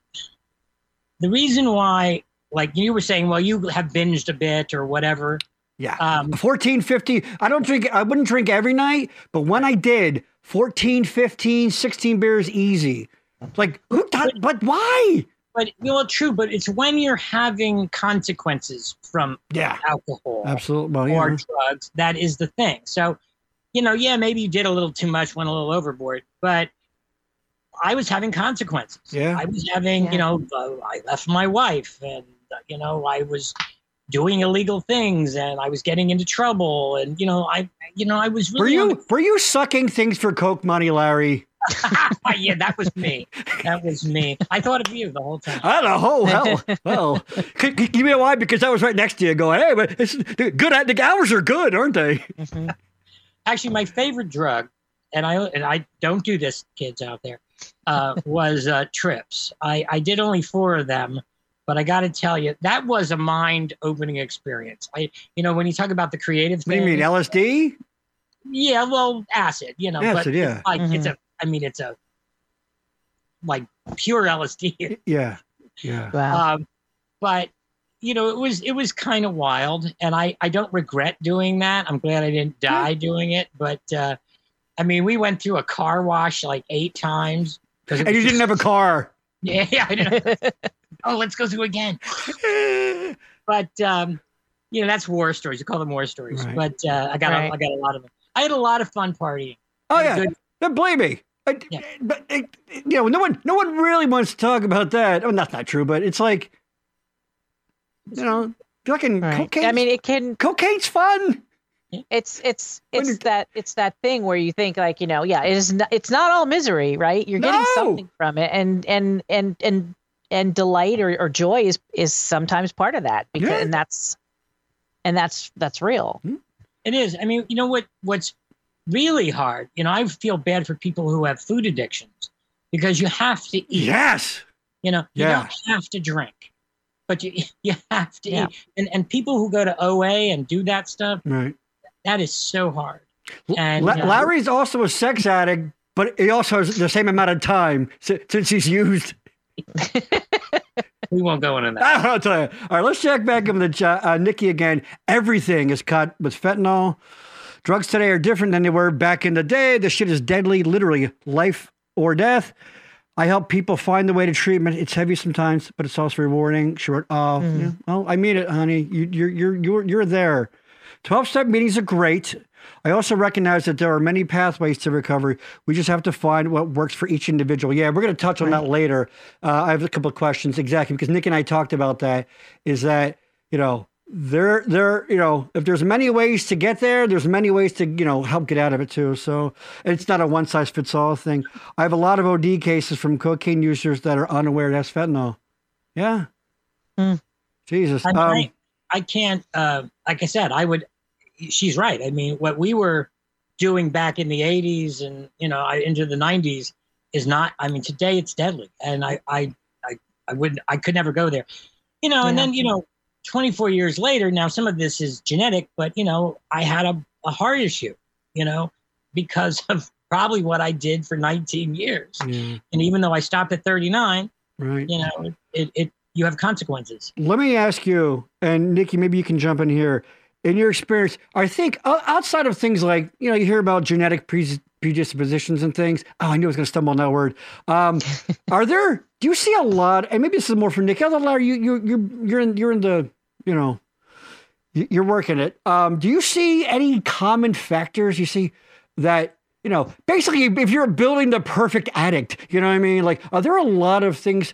the reason why, like you were saying, well, you have binged a bit or whatever. yeah. Um, 14, 15. I don't drink, I wouldn't drink every night, but when I did, 14, 15, 16 beers easy. Like, who thought, but why? but you know, true. But it's when you're having consequences from Yeah. alcohol Absolutely. Well, or yeah. drugs. That is the thing. So, you know, yeah, maybe you did a little too much, went a little overboard, but I was having consequences. Yeah. I was having, Yeah. you know, uh, I left my wife and, uh, you know, I was doing illegal things and I was getting into trouble. And, you know, I, you know, I was Were really, on you were you sucking things for Coke money, Larry? yeah, that was me. That was me. I thought of you the whole time. I don't know. Oh, hell. Well, c- c- you know why? Because I was right next to you going, hey, but it's good. At, the hours are good, aren't they? Mhm. actually my favorite drug and i and i don't do this kids out there uh, was uh, trips I, I did only four of them but i got to tell you that was a mind opening experience i you know when you talk about the creative What do you mean, thing, LSD? yeah well acid you know Acid, but yeah. like it's a i mean it's a like pure lsd Yeah. Yeah. Wow. um, but you know it was it was kind of wild and i i don't regret doing that i'm glad i didn't die doing it but uh i mean we went through a car wash like eight times 'cause it And you was didn't have a car. Yeah. yeah I didn't- oh let's go through again but um you know that's war stories you call them war stories Right. but uh i got Right. a, i got a lot of them i had a lot of fun partying Oh, yeah. good- Then believe me. I, Yeah. But it, you know, no one, no one really wants to talk about that. Oh, that's not true, but it's like, you know, fucking Right. cocaine. I mean, it can. cocaine's fun. It's it's it's that it's that thing where you think like you know yeah it is not, it's not all misery right you're getting No. something from it and and and and and delight or, or joy is is sometimes part of that because Yeah. and that's and that's that's real hmm? It is. I mean, you know what? What's really hard? You know, I feel bad for people who have food addictions because you have to eat. Yes. You know, you Yeah. don't have to drink, but you you have to Yeah. eat. And and people who go to OA and do that stuff, Right. That is so hard. And, La- uh, Larry's also a sex addict, but he also has the same amount of time since he's used. We won't go into that. I'll tell you. All right, let's check back in the chat. Uh, Nikki again. Everything is cut with fentanyl. Drugs today are different than they were back in the day. This shit is deadly, literally life or death. I help people find the way to treatment. It's heavy sometimes, but it's also rewarding. She wrote, "Oh, yeah, well, I mean it, honey. You, you're you're you're you're there. Twelve step meetings are great. I also recognize that there are many pathways to recovery. We just have to find what works for each individual. Yeah, we're going to touch on that later. Uh, I have a couple of questions exactly because Nick and I talked about that. Is that you know there there you know if there's many ways to get there, there's many ways to you know help get out of it too. So it's not a one size fits all thing. I have a lot of OD cases from cocaine users that are unaware that's fentanyl. Yeah. Hmm. Jesus. I, Um, I, I can't. Uh, like I said, I would. She's right. I mean, what we were doing back in the '80s and you know I, into the '90s is not. I mean, today it's deadly, and I, I, I, I wouldn't. I could never go there. You know, and then you know, 24 years later, now some of this is genetic, but you know, I had a, a heart issue. You know, because of probably what I did for 19 years, yeah, and even though I stopped at 39, right. you know, it, it you have consequences. Let me ask you, and Nikki, maybe you can jump in here. In your experience, I think outside of things like you know you hear about genetic predispositions and things. Oh, I knew I was going to stumble on that word. Um, are there? Do you see a lot? And maybe this is more for. Although Larry, you you you you're in you're in the you know you- you're working it. Um, do you see any common factors? You see that you know basically if you're building the perfect addict, you know what I mean? Like, are there a lot of things?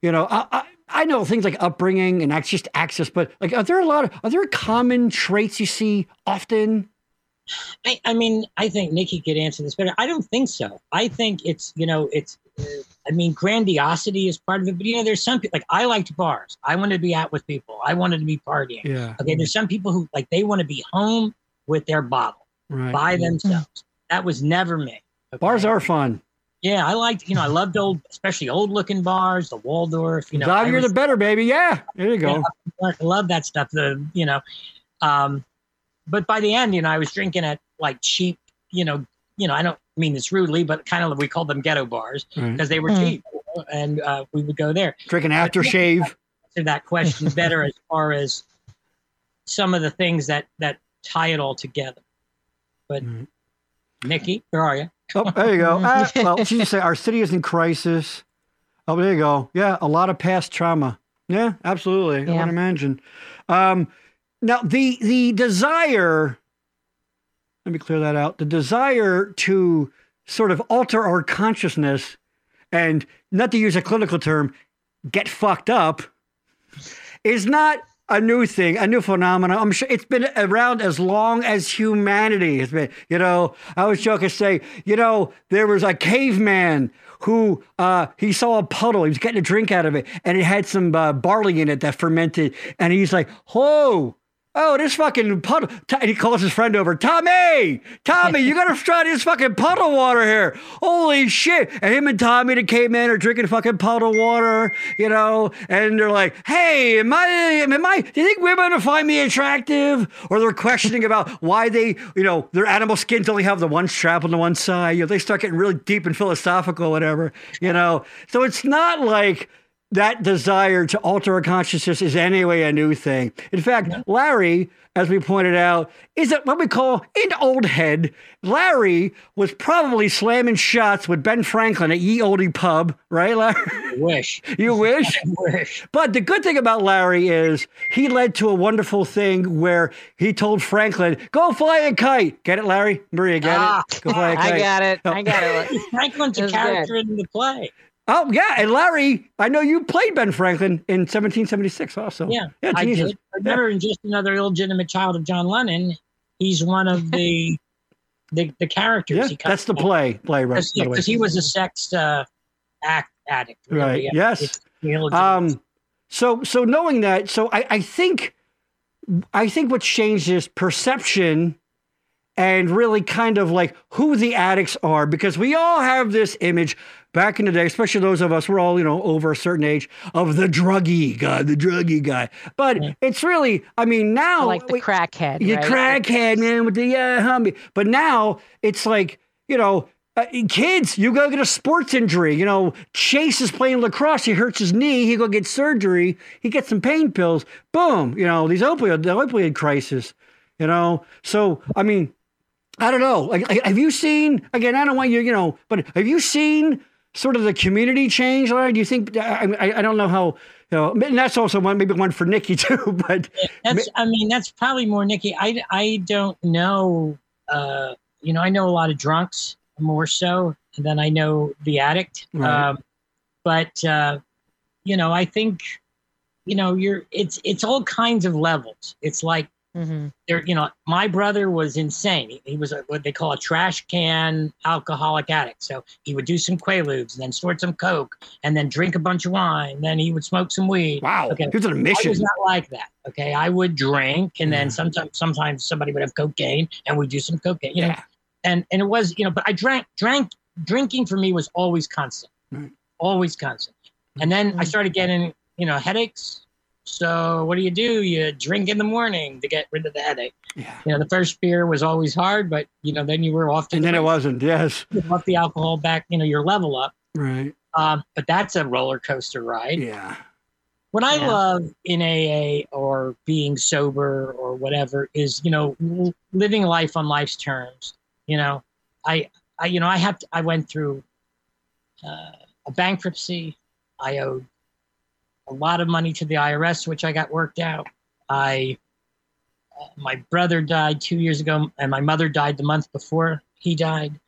You know, I, I I know things like upbringing and that's just access, but like, are there a lot of are there common traits you see often? I, I mean, I think Nikki could answer this better. I don't think so. I think it's, you know, it's, uh, I mean, grandiosity is part of it. But, you know, there's some people, like, I liked bars. I wanted to be out with people. I wanted to be partying. Yeah. Okay. There's some people who, like, they want to be home with their bottle Right. by themselves. That was never me. okay? Bars are fun. Yeah. I liked, you know, I loved old, especially old looking bars, the Waldorf, you know. the I you're was- the better, baby. Yeah. There you go. I love that stuff. The you know, um, but by the end, you know, I was drinking at like cheap, you know, you know, I don't mean this rudely, but kind of we called them ghetto bars Right. because they were Mm. cheap, and uh, we would go there. Drinking aftershave. Answer that question better as far as some of the things that that tie it all together. But Mm. Nikki, where are you? Oh, there you go. Ah, well, she just say our city is in crisis. Oh, there you go. Yeah, a lot of past trauma. Yeah, absolutely. I Yeah. would imagine. Um, now the the desire. Let me clear that out. The desire to sort of alter our consciousness, and not to use a clinical term, get fucked up, is not a new thing, a new phenomenon. I'm sure it's been around as long as humanity has been. You know, I always joke and say, you know, there was a caveman who uh, he saw a puddle. He was getting a drink out of it, and it had some uh, barley in it that fermented. And he's like, "Whoa." Oh, this fucking puddle. And he calls his friend over, Tommy, Tommy, you gotta try this fucking puddle water here. Holy shit. And him and Tommy, the caveman, are drinking fucking puddle water, you know, and they're like, hey, am I, am I, do you think women find me attractive? Or they're questioning about why they, you know, their animal skins only have the one strap on the one side. You know, they start getting really deep and philosophical, whatever, you know. So it's not like, that desire to alter our consciousness is anyway a new thing. In fact, Larry, as we pointed out, is a, what we call an old head. Larry was probably slamming shots with Ben Franklin at Ye Oldie Pub, right, Larry? I wish. You wish? I wish. But the good thing about Larry is he led to a wonderful thing where he told Franklin, go fly a kite. Get it, Larry? Maria, get Ah, it? Go fly a kite. I got it. I got it. Franklin's a That's good. character in the play. Oh yeah, and Larry, I know you played Ben Franklin in 1776 also. Yeah, yeah, I Jesus. did. I Remember, in just another illegitimate child of John Lennon, he's one of the the, the characters. Yeah, that's the play. Play right. by the way. because he was a sex uh, act addict. Right. Yeah, Yes. Um, so so knowing that, so I, I think I think what's changed is perception and really kind of like who the addicts are because we all have this image back in the day, especially those of us we're all you know over a certain age of the druggy guy, the druggy guy. But Yeah. it's really, I mean, now like the we- crackhead. you right? crackhead man with the uh, hummy. But now it's like you know. Uh, kids, you go get a sports injury. You know, Chase is playing lacrosse. He hurts his knee. He go get surgery. He gets some pain pills. Boom. You know, these opioid, the opioid crisis. You know, so I mean, I don't know. Like, have you seen again? I don't want you, you know, but have you seen sort of the community change? Or do you think? I, I, I don't know how. You know, and that's also one, maybe one for Nikki too. But that's. I mean, that's probably more Nikki. I I don't know. Uh, you know, I know a lot of drunks more so than I know the addict. Right. Um, but uh, you know, I think you know, you're. It's it's all kinds of levels. It's like Mhm. there you know my brother was insane he, he was a, what they call a trash can alcoholic addict so he would do some quaaludes and then snort some coke and then drink a bunch of wine then he would smoke some weed wow, Okay. he was on a i mission. was not like that okay i would drink and then sometimes sometimes somebody would have cocaine and we'd do some cocaine you know Yeah. and and it was you know but i drank drank drinking for me was always constant Right. always constant and then i Mhm. started getting you know headaches so what do you do you drink in the morning to get rid of the headache Yeah. you know the first beer was always hard but you know then you were off to And the then it wasn't. Yes. You the alcohol back you know your level up Right. um, but that's a roller coaster ride Yeah. what I Yeah. love in AA or being sober or whatever is, you know, living life on life's terms. You know, I, I, you know, I have, to, I went through uh, a bankruptcy. I owed a lot of money to the IRS, which I got worked out. I, uh, my brother died two years ago, and my mother died the month before he died,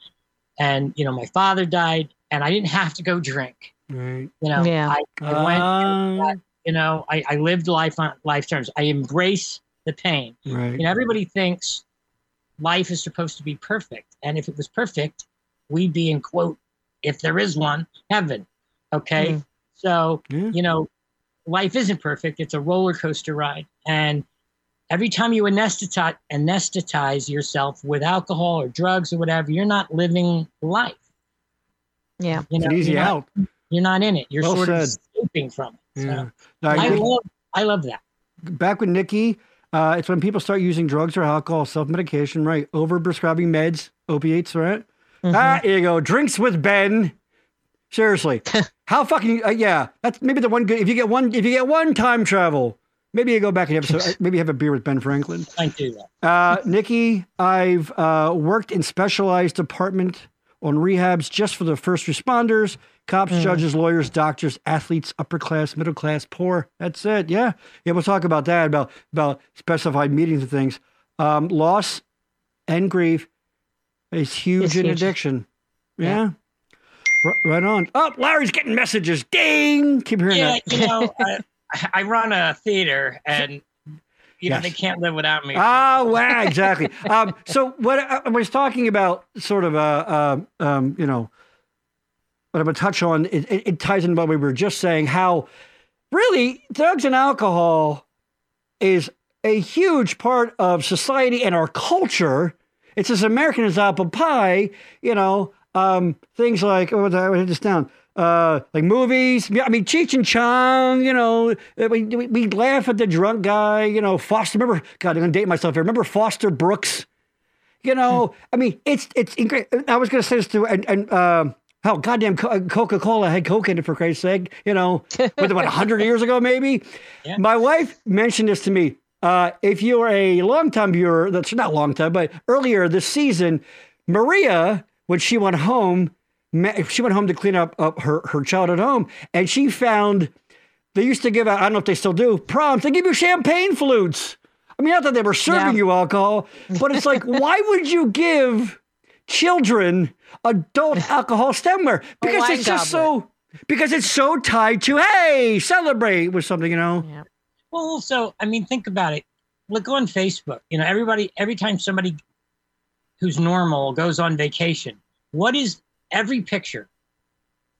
and you know, my father died, and I didn't have to go drink. Right. You know, Yeah. I, I went Uh, you know I, I lived life on life terms i embrace the pain right. you know everybody thinks life is supposed to be perfect. And if it was perfect, we'd be in quote, if there is one, heaven. Okay. Mm. So, Yeah. you know, life isn't perfect. It's a roller coaster ride. And every time you anesthetize, anesthetize yourself with alcohol or drugs or whatever, you're not living life. Yeah. You It's know, an easy you're not, out. You're not in it. You're Well sort of escaping from it. So Yeah. No, I I love, I love that. back with Nikki, uh, it's when people start using drugs or alcohol, self medication, right? Over prescribing meds, opiates, right? Mhm. Ah, here you go. Drinks with Ben. Seriously, how fucking uh, yeah? That's maybe the one good. If you get one, if you get one time travel, maybe you go back and have so, maybe have a beer with Ben Franklin. Thank you. Uh, Nikki, I've uh, worked in specialized department on rehabs just for the first responders, cops, Mm. judges, lawyers, doctors, athletes, upper class, middle class, poor. That's it. Yeah, yeah. We'll talk about that about about specified meetings and things. Um, loss and grief is huge It's in huge. addiction. Yeah. Yeah. Right on. Oh, Larry's getting messages. Ding! Keep hearing Yeah, that. you know, I, I run a theater, and you know they can't live without me. Ah, wow, exactly. um, so what I, I was talking about, sort of, uh, uh, um, you know, what I'm going to touch on, it, it, it ties in what we were just saying. How really drugs and alcohol is a huge part of society and our culture. It's as American as apple pie. You know, um, things like oh, I wrote this down. Uh, like movies. Yeah, I mean, Cheech and Chong. You know, uh, we, we we laugh at the drunk guy. You know, Foster. Remember, God, I'm gonna date myself here. Remember Foster Brooks? You know, I mean, it's it's. incre- I was gonna say this to and and. Um, Hell, goddamn Coca Cola had Coke in it for Christ's sake. You know, with about hundred years ago, maybe. Yeah. My wife mentioned this to me. Uh, if you're a longtime viewer, that's not long time, but earlier this season, Maria, when she went home, she went home to clean up, up her, her child at home, and she found they used to give out, I don't know if they still do, proms. They give you champagne flutes. I mean, not that they were serving Yeah. you alcohol, but it's like, why would you give children adult alcohol stemware? Because it's just so, because it's so tied to, hey, celebrate with something, you know? Yeah. Well, so I mean, think about it. Look on Facebook. You know, everybody. Every time somebody who's normal goes on vacation, what is every picture?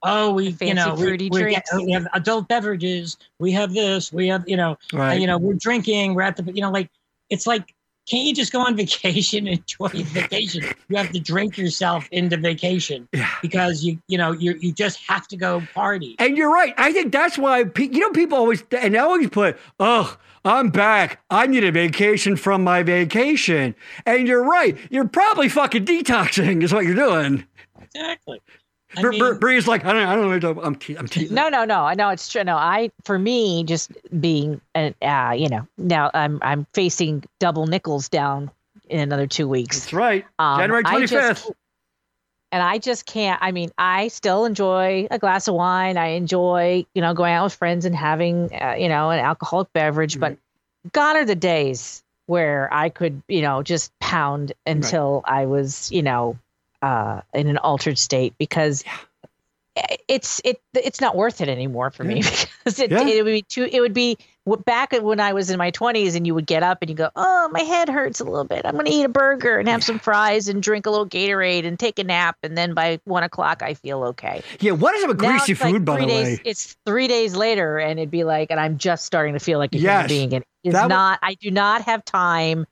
Oh, we, you Fancy know, we, we, get, we have adult beverages. We have this. We have, you know, uh, you know, we're drinking. We're at the, you know, like it's like, can't you just go on vacation and enjoy vacation? You have to drink yourself into vacation Yeah. because you, you know, you you just have to go party. And you're right. I think that's why pe- you know people always and they always put, "Oh, I'm back. I need a vacation from my vacation." And you're right. You're probably fucking detoxing is what you're doing. Exactly. I Br- mean- Bree's like, I don't, I don't know. what you're talking about. I'm, te- I'm teasing. No, no, no. I know it's true. No, I for me just being an uh, you know now I'm I'm facing double nickels down in another two weeks. That's right. Um, January I just 25th. and I just can't. I mean, I still enjoy a glass of wine. I enjoy, you know, going out with friends and having, uh, you know, an alcoholic beverage. But gone are the days where I could, you know, just pound until I was, you know, uh, in an altered state because i- it's it it's not worth it anymore for me because it, Yeah. it would be too. It would be back when I was in my twenties and you would get up and you go, oh, my head hurts a little bit. I'm going to eat a burger and have some fries and drink a little Gatorade and take a nap. And then by one o'clock, I feel okay. Yeah. What is it with greasy it's like food, by the days, way? It's three days later, and it'd be like, and I'm just starting to feel like a Yes. human being. And it's not. I do not have time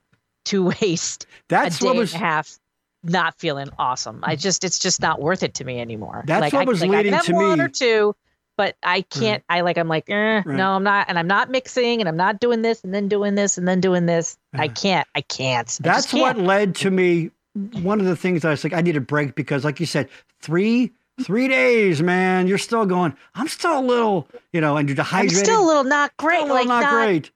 to waste That's a day what was. and a half not feeling awesome. I just, it's just not worth it to me anymore. That's like, what I, was like, leading I can to have one me- or two, but I can't. I like. I'm like, eh, Right. no, I'm not, and I'm not mixing, and I'm not doing this, and then doing this, and then doing this. I can't. I can't. I just That's what can't. led to me. One of the things I was like, I need a break because, like you said, three three days, man. You're still going. I'm still a little, you know, and you're dehydrated. I'm still a little not great. Still a little like not, great.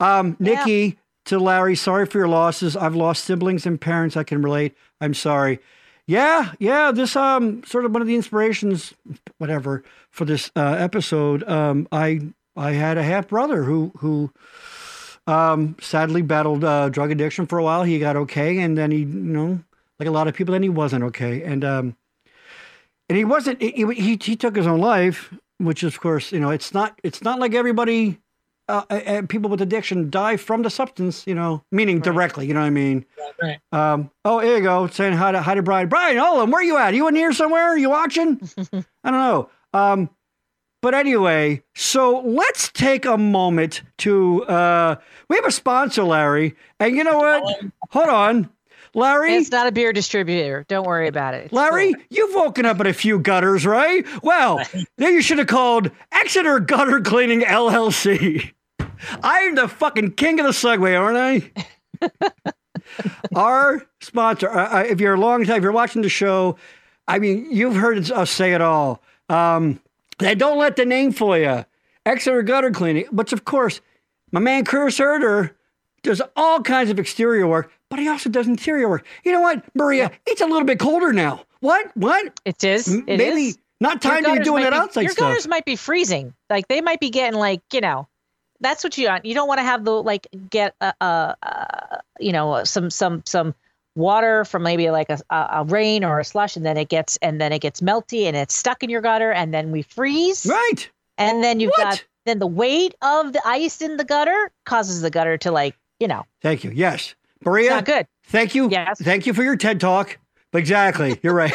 Um, Yeah. To Larry, sorry for your losses. I've lost siblings and parents. I can relate. I'm sorry. Yeah, yeah. This um sort of one of the inspirations, whatever, for this uh, episode. Um, I I had a half brother who who um sadly battled uh, drug addiction for a while. He got okay, and then he you know like a lot of people, then he wasn't okay, and um and he wasn't he he, he took his own life, which of course you know it's not it's not like everybody uh, uh, people with addiction die from the substance, you know, meaning Right. directly, you know what I mean? Right. Um, oh, here you go, saying hi to, hi to Brian. Brian, Olin, where you at? You in here somewhere? Are you watching? I don't know. Um, but anyway, so let's take a moment to, uh, we have a sponsor, Larry. And you know what? Hold on. Larry, It's not a beer distributor. Don't worry about it. It's Larry, cool. you've woken up in a few gutters, right? Well, then you should have called Exeter Gutter Cleaning LLC. I'm the fucking king of the segue, aren't I? Our sponsor, uh, uh, if you're a long time, if you're watching the show, I mean, you've heard us say it all. Um, and don't let the name fool you. Exeter Gutter Cleaning, which of course, my man Chris Herder does all kinds of exterior work, but he also does interior work. You know what, Maria? It's a little bit colder now. What? What? It is. It Maybe is. not time to be doing that be- outside Your stuff. gutters might be freezing. Like they might be getting like you know, that's what you want. You don't want to have the like get a, a, a you know uh, some some some water from maybe like a, a, a rain or a slush, and then it gets and then it gets melty and it's stuck in your gutter, and then we freeze, right. and then you've What? got then the weight of the ice in the gutter causes the gutter to like you know Thank you. Yes. It's Maria, not good. thank you. Yes. Thank you for your TED talk. Exactly. You're right.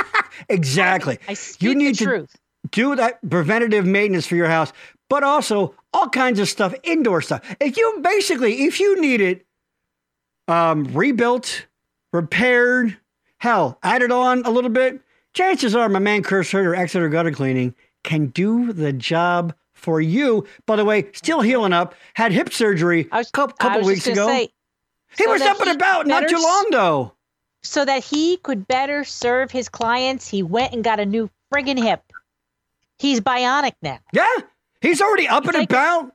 exactly. I speak need the to- truth. do that preventative maintenance for your house, but also all kinds of stuff, indoor stuff. If you basically, if you need it um, rebuilt, repaired, hell, added on a little bit, chances are my man Chris Herder, Exeter Gutter Cleaning, can do the job for you. By the way, still healing up, had hip surgery I a couple, I couple was weeks ago. say, he so was up and about not too long though. so that he could better serve his clients, he went and got a new friggin' hip. He's bionic now. Yeah, he's already up He's and like about.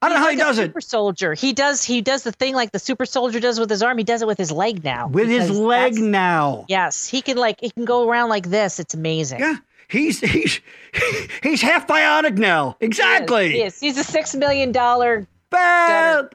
I don't know how he like a does it. Super soldier. He does. He does the thing like the super soldier does with his arm. He does it with his leg now. With his leg now. Yes, he can like he can go around like this. It's amazing. Yeah, he's he's he's half bionic now. Exactly. Yes, he's a six million dollar.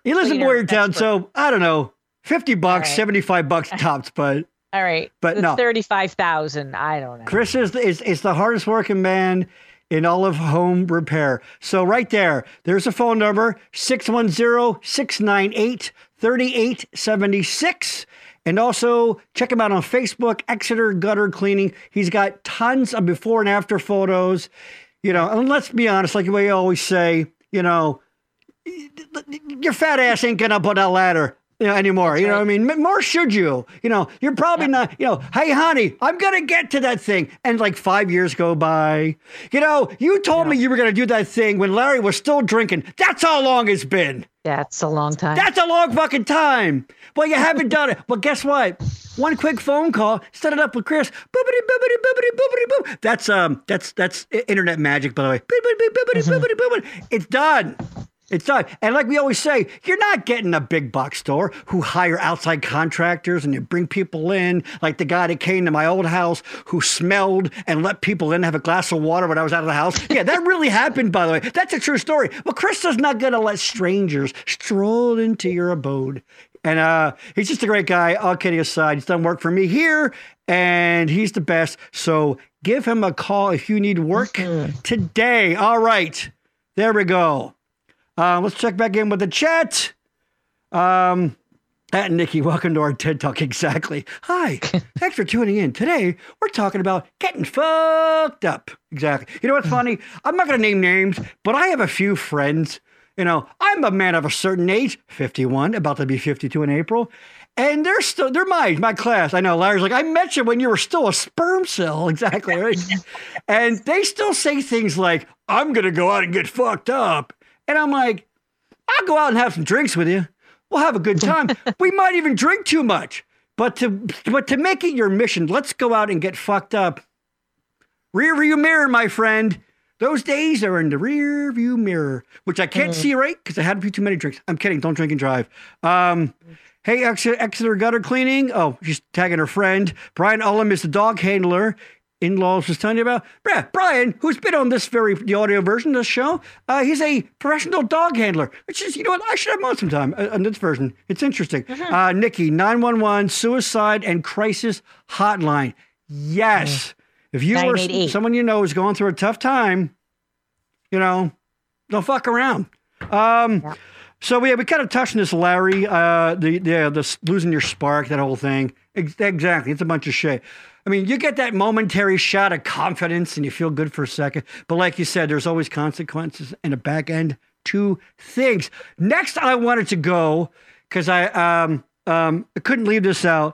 He lives in Boyertown, so I don't know, fifty bucks, right. seventy-five bucks tops. But All right, But the no. thirty-five thousand. I don't know. Chris is is is the hardest working man in all of home repair. So right there, there's a phone number 610-698-3876 and also check him out on Facebook Exeter Gutter Cleaning. He's got tons of before and after photos. You know, and let's be honest like we always say, you know, your fat ass ain't getting up on that ladder you know, anymore. you know what I mean? More should you? You know, you're probably not, you know, hey, honey, I'm going to get to that thing. And like five years go by. You know, you told me you were going to do that thing when Larry was still drinking. That's how long it's been. That's a long time. That's a long fucking time. Well, you haven't done it. Well, guess what? One quick phone call, set it up with Chris. Boopity boopity boopity boop. That's um, that's that's internet magic, by the way. Boopity boopity boopity boopity. It's done. It's done. And like we always say, you're not getting a big box store who hire outside contractors and you bring people in, like the guy that came to my old house who smelled and let people in have a glass of water when I was out of the house. Yeah, that really happened, by the way. That's a true story. Well, Chris is not going to let strangers stroll into your abode. And uh, he's just a great guy. All kidding aside, he's done work for me here, and he's the best. So give him a call if you need work today. All right, there we go. Uh, let's check back in with the chat. Um, at Nikki, welcome to our TED Talk. Exactly. Hi, thanks for tuning in. Today, we're talking about getting fucked up. Exactly. You know what's funny? I'm not going to name names, but I have a few friends. You know, I'm a man of a certain age, 51, about to be 52 in April. And they're still, they're my, my class. I know Larry's like, I met you when you were still a sperm cell. Exactly. Right. and they still say things like, I'm going to go out and get fucked up. And I'm like, I'll go out and have some drinks with you. We'll have a good time. we might even drink too much. But to but to make it your mission, let's go out and get fucked up. Rear view mirror, my friend. Those days are in the rear view mirror, which I can't see right because I had a few too many drinks. I'm kidding. Don't drink and drive. Um, hey, Exeter, Exeter gutter cleaning. Oh, she's tagging her friend. Brian Ullum is the dog handler in-laws was telling you about. Brian, who's been on this very the audio version of this show, uh, he's a professional dog handler. Which is, you know what, I should have him on sometime uh, on this version. It's interesting. Uh, Nikki, 911 suicide and crisis hotline. Yes. If you or someone you know is going through a tough time, you know, don't fuck around. Um, Yeah. So yeah, we kind of touched on this, Larry. Uh, the the the losing your spark, that whole thing. Exactly, it's a bunch of shit. I mean, you get that momentary shot of confidence and you feel good for a second, but like you said, there's always consequences and a back end to things. Next, I wanted to go because I um um couldn't leave this out.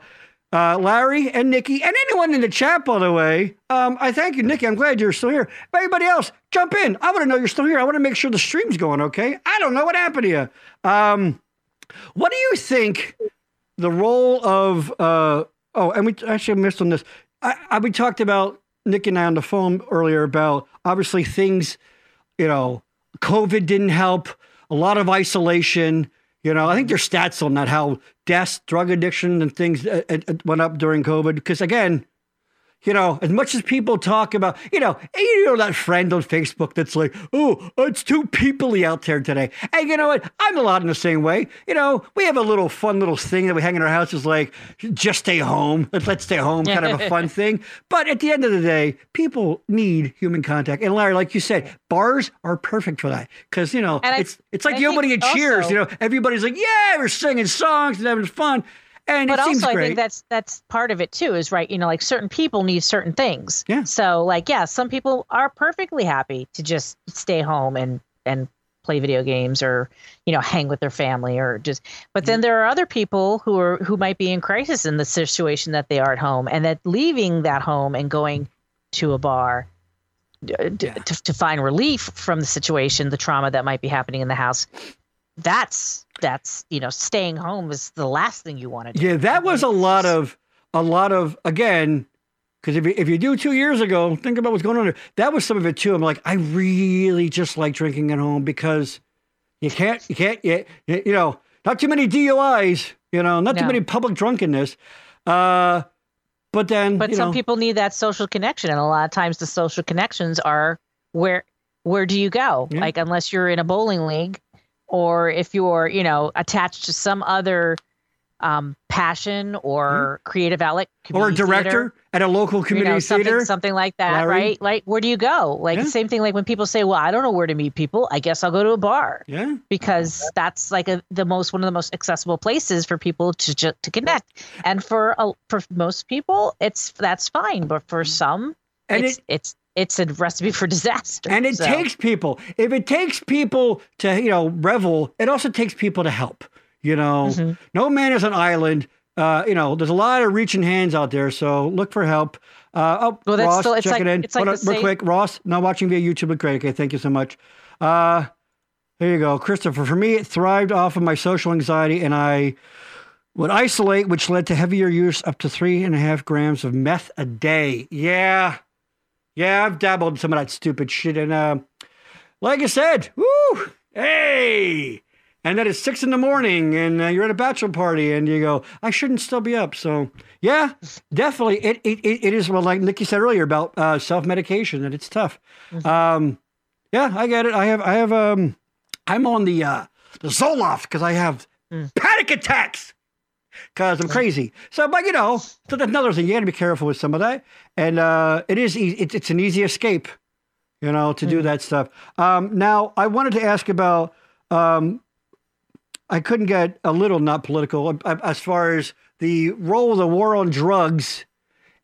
Uh, Larry and Nikki and anyone in the chat, by the way. Um, I thank you, Nikki. I'm glad you're still here. But everybody else, jump in. I want to know you're still here. I want to make sure the stream's going okay. I don't know what happened to you. Um, what do you think the role of? Uh, oh, and we actually missed on this. I, I we talked about Nick and I on the phone earlier about obviously things. You know, COVID didn't help. A lot of isolation. You know, I think there's stats on that how deaths, drug addiction, and things uh, uh, uh, went up during COVID. Because again, you know, as much as people talk about, you know, you know that friend on Facebook that's like, oh, it's too peoply out there today. And you know what? I'm a lot in the same way. You know, we have a little fun little thing that we hang in our house is like, just stay home. Let's stay home, kind of a fun thing. But at the end of the day, people need human contact. And Larry, like you said, bars are perfect for that because you know And I- it's it's like the opening of Cheers. also- You know, everybody's like, yeah, we're singing songs and having fun, and but it seems also i think that's that's part of it too is right you know like certain people need certain things Yeah. so like yeah some people are perfectly happy to just stay home and and play video games or you know hang with their family or just but then mm. there are other people who are who might be in crisis in the situation that they are at home and that leaving that home and going to a bar Yeah. to, to find relief from the situation the trauma that might be happening in the house that's that's you know staying home is the last thing you want to do Yeah, that was a lot of a lot of again. Because if you, if you do two years ago, think about what's going on there. That was some of it too. I'm like, I really just like drinking at home because you can't, you can't, you, you know, not too many DUIs, you know, not too No. many public drunkenness. Uh, but then, but some know, people need that social connection and a lot of times the social connections are where where do you go Yeah. like unless you're in a bowling league or if you're you know attached to some other um, passion or creative outlet Hmm. or a community theater, director at a local you community know, something, theater. something like that Larry? right like where do you go like Yeah. same thing like when people say well i don't know where to meet people i guess i'll go to a bar yeah. because that's like a, the most one of the most accessible places for people to just to connect and for a, for most people it's that's fine but for some And it's it, it's it's a recipe for disaster and it So, takes people. If it takes people to, you know, revel, it also takes people to help. You know, Mhm. no man is an island. Uh, you know, there's a lot of reaching hands out there, so look for help. Uh, oh, Well, that's Ross, still- it's checking like- in. it's like Hold on, real quick, Ross, not watching via YouTube, but great. Okay, thank you so much. Uh, there you go, Christopher. For me, it thrived off of my social anxiety, and I would isolate, which led to heavier use, up to three and a half grams of meth a day. Yeah, yeah, I've dabbled in some of that stupid shit, and uh, like I said, woo, hey. And then it's six in the morning, and uh, you're at a bachelor party, and you go, "I shouldn't still be up." So, yeah, definitely, it it, it is well, like Nikki said earlier about uh, self medication, that it's tough. Um, yeah, I get it. I have I have um, I'm on the uh, the Zoloft because I have Mm. panic attacks because I'm crazy. So, but you know, so that's another thing. You got to be careful with some of that, and uh, it is easy. It's, it's an easy escape, you know, to do that stuff. Um, now, I wanted to ask about. Um, I couldn't get a little not political as far as the role of the war on drugs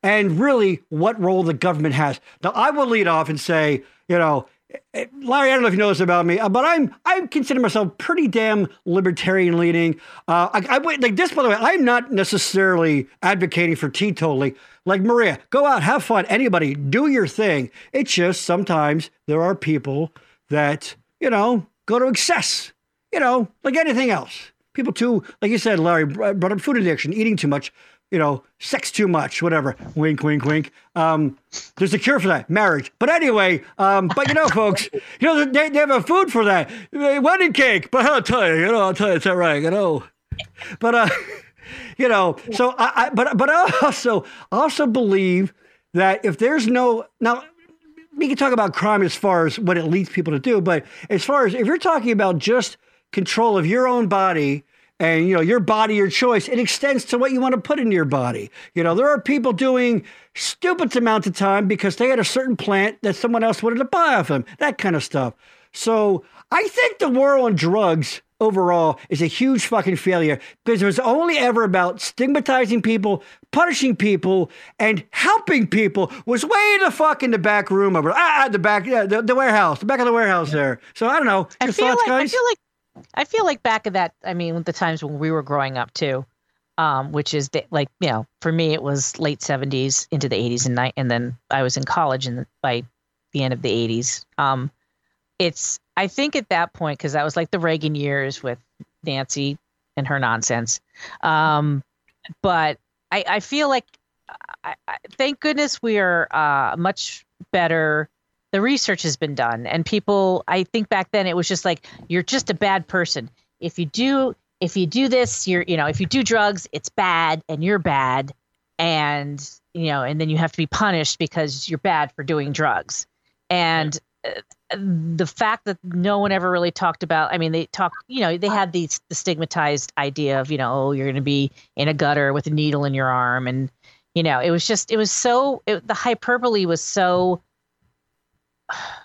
and really what role the government has. Now, I will lead off and say, you know, Larry, I don't know if you know this about me, uh, but I'm I consider myself pretty damn libertarian leaning. Uh, I, I like this, by the way. I'm not necessarily advocating for teetotaling. Like Maria, go out, have fun. Anybody, do your thing. It's just sometimes there are people that you know go to excess. You know, like anything else. People too, like you said, Larry brought up food addiction, eating too much. You know, sex too much, whatever. Wink, wink, wink. Um, there's a cure for that, marriage. But anyway, um, but you know, folks, you know, they, they have a food for that. Wedding cake. But I'll tell you, you know, I'll tell you, it's all right, you know. But uh, you know, so I, I but but I also also believe that if there's no now we can talk about crime as far as what it leads people to do, but as far as if you're talking about just control of your own body and you know your body your choice it extends to what you want to put into your body you know there are people doing stupid amounts of time because they had a certain plant that someone else wanted to buy off them that kind of stuff So I think the war on drugs overall is a huge fucking failure because it was only ever about stigmatizing people, punishing people, and helping people was way in the fuck in the back room over ah the back yeah, the, the warehouse, the back of the warehouse there. So I don't know. I feel thoughts, like I guys? feel like I feel like back at that. I mean, the times when we were growing up too, um, which is the, like you know, for me it was late seventies into the eighties and night, and then I was in college and by the end of the eighties. Um, it's I think at that point because that was like the Reagan years with Nancy and her nonsense. Um, but I, I feel like I, I, thank goodness we are uh, much better the research has been done and people i think back then it was just like you're just a bad person. If you do if you do this you're you know if you do drugs it's bad and you're bad and you know and then you have to be punished because you're bad for doing drugs. And uh, the fact that no one ever really talked about i mean they talked you know they had these the stigmatized idea of you know oh you're going to be in a gutter with a needle in your arm and you know it was just it was so it, the hyperbole was so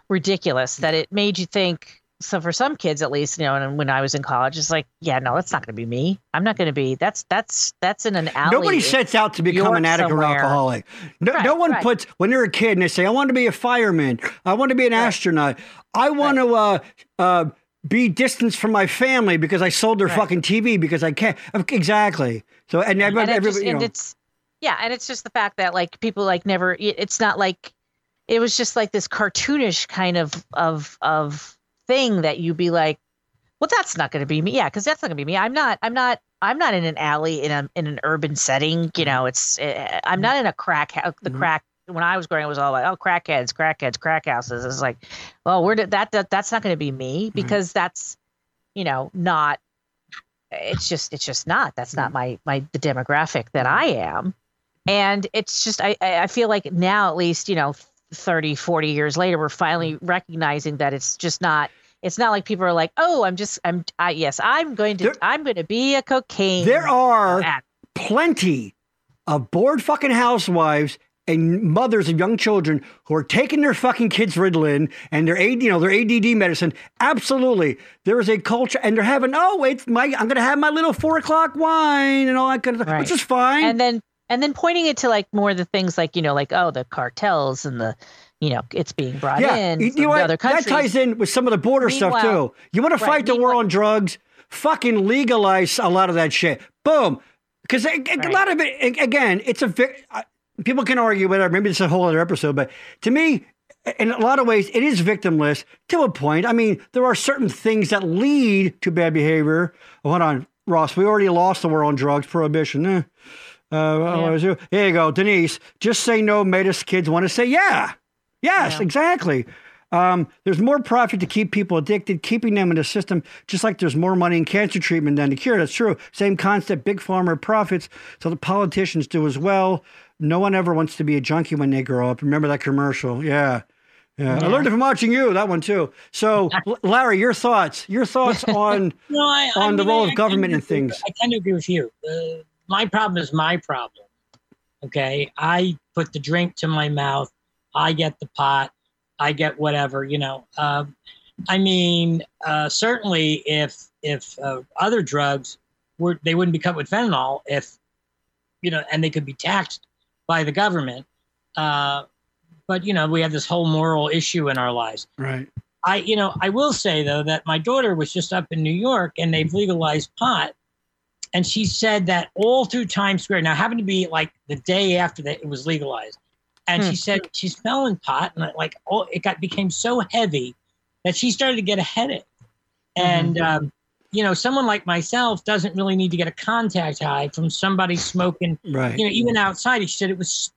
ridiculous that it made you think so for some kids at least you know and when i was in college it's like yeah no that's not going to be me i'm not going to be that's that's that's in an alley Nobody sets out to become York an addict or somewhere. alcoholic. No, no one right. puts when they're a kid and they say, "I want to be a fireman. I want to be an astronaut. I want to uh, uh, be distanced from my family because I sold their Right. fucking TV because I can't." Exactly. So and everybody, and, just, you and know, it's yeah and it's just the fact that like people like never it's not like it was just like this cartoonish kind of of of thing that you'd be like well that's not going to be me. Yeah because that's not going to be me. I'm not i'm not i'm not in an alley in a in an urban setting you know it's uh, i'm not in a crack house the Mhm. crack when i was growing it was all like oh crackheads crackheads crack houses. It's like well where did that, that that's not going to be me because that's you know not it's just it's just not. That's not my my the demographic that i am. And it's just i i I feel like now at least you know 30 40 years later we're finally mm. recognizing that it's just not it's not like people are like oh i'm just i'm I, yes i'm going to There- i'm going to be a cocaine there are addict. plenty of bored fucking housewives and mothers of young children who are taking their fucking kids Ritalin and their AD, you know, their ADD medicine. Absolutely, there is a culture, and they're having oh, it's my I'm going to have my little four o'clock wine and all that kind of stuff, Right. which is fine. and then and then pointing it to like more of the things like you know like oh the cartels and the you know it's being brought yeah, in you, know what? other countries that ties in with some of the border stuff too. You want to right, fight the war on drugs? Fucking legalize a lot of that shit. Boom. Because a, a Right. lot of it, again, it's a uh, people can argue whatever. Maybe it's a whole other episode, but to me, in a lot of ways, it is victimless to a point. I mean, there are certain things that lead to bad behavior. Oh, hold on, Ross. We already lost the war on drugs prohibition. Eh. Uh, what was? Here you go, Denise. Just say no made us kids want to say yeah. Yes, Yeah. exactly. Um, there's more profit to keep people addicted, keeping them in the system, just like there's more money in cancer treatment than to cure. That's true. Same concept. Big pharma profits, so the politicians do as well. No one ever wants to be a junkie when they grow up. Remember that commercial? Yeah. Yeah. I learned it from watching you, that one too. So, Larry, your thoughts? Your thoughts on No, I, I on the role I- of government in things. I tend to agree with you. My problem is my problem. Okay, I put the drink to my mouth. I get the pot. I get whatever. You know. Um, I mean, uh, certainly if if uh, other drugs were they wouldn't be cut with fentanyl if you know, and they could be taxed by the government. Uh, but you know, we have this whole moral issue in our lives. right? I, you know, I will say though that my daughter was just up in New York and they've legalized pot, and she said that all through Times Square. Now, happened to be like the day after that it was legalized, and Hmm. she said she's smelling pot, and like oh, it got became so heavy that she started to get a headache, and um, you know, someone like myself doesn't really need to get a contact high from somebody smoking Right. you know, even outside, she said it was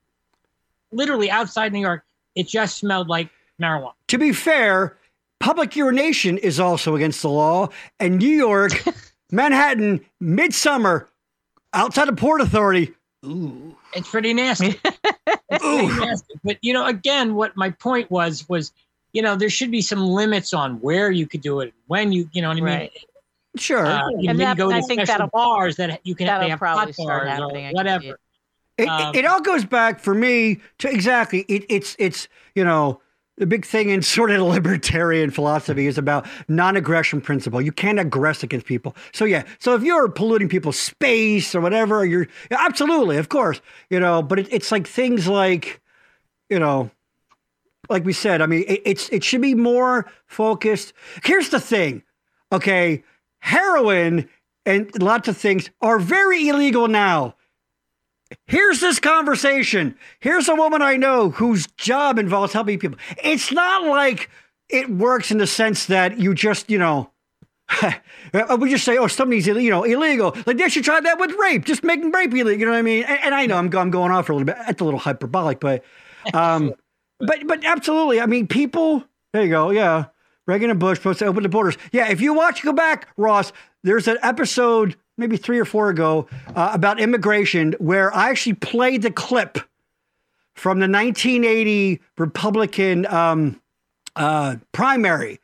literally outside New York. It just smelled like marijuana. To be fair, public urination is also against the law, and New York, Manhattan, midsummer, outside of Port Authority. Ooh. It's pretty nasty. It's pretty nasty. But you know, again, what my point was was, you know, there should be some limits on where you could do it, when you, you know what I mean. Right. Sure. Uh, you And maybe that- go to I think special that'll- bars that you can that'll they have probably hot start bars happening, or whatever. it. It, Um, it all goes back for me to exactly it, it's it's you know the big thing in sort of libertarian philosophy is about non-aggression principle. You can't aggress against people. So yeah, so if you're polluting people's space or whatever, you're absolutely, of course, you know. But it, it's like things like, you know, like we said. I mean, it, it's it should be more focused. Here's the thing, okay? Heroin and lots of things are very illegal now. Here's this conversation. Here's a woman I know whose job involves helping people. It's not like it works in the sense that you just, you know, we just say, oh, something's you know illegal. Like they should try that with rape, just making rape illegal. You know what I mean? And, and I know I'm, I'm going off for a little bit. That's a little hyperbolic, but, um, but but absolutely. I mean, people. There you go. Yeah, Reagan and Bush supposed to open the borders. Yeah, if you watch, go back, Ross. There's an episode maybe three or four ago uh, about immigration where I actually played the clip from the 1980 Republican um, uh, primary,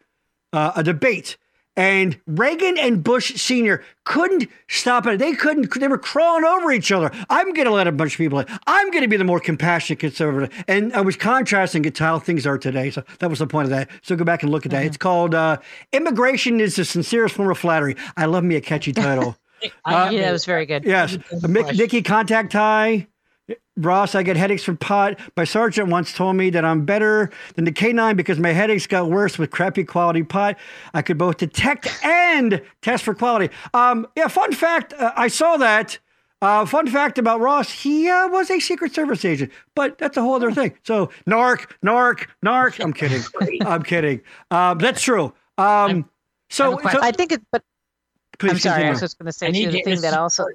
uh, a debate. And Reagan and Bush Sr. couldn't stop it. They couldn't, they were crawling over each other. I'm going to let a bunch of people in. I'm going to be the more compassionate conservative. And I was contrasting it to how things are today. So that was the point of that. So go back and look at that. Mm-hmm. It's called uh, Immigration is the Sincerest Form of Flattery. I love me a catchy title. Uh, yeah, that was very good. Yes. Mick, Nikki contact tie. Ross, I get headaches from pot. My sergeant once told me that I'm better than the K9 because my headaches got worse with crappy quality pot. I could both detect and test for quality. Um, yeah, fun fact uh, I saw that. Uh, fun fact about Ross, he uh, was a Secret Service agent, but that's a whole other thing. So, narc, narc, narc. I'm kidding. I'm kidding. Uh, that's true. Um, so, so, I think it, but Please I'm sorry, continue. I was just going to say too, the thing that also.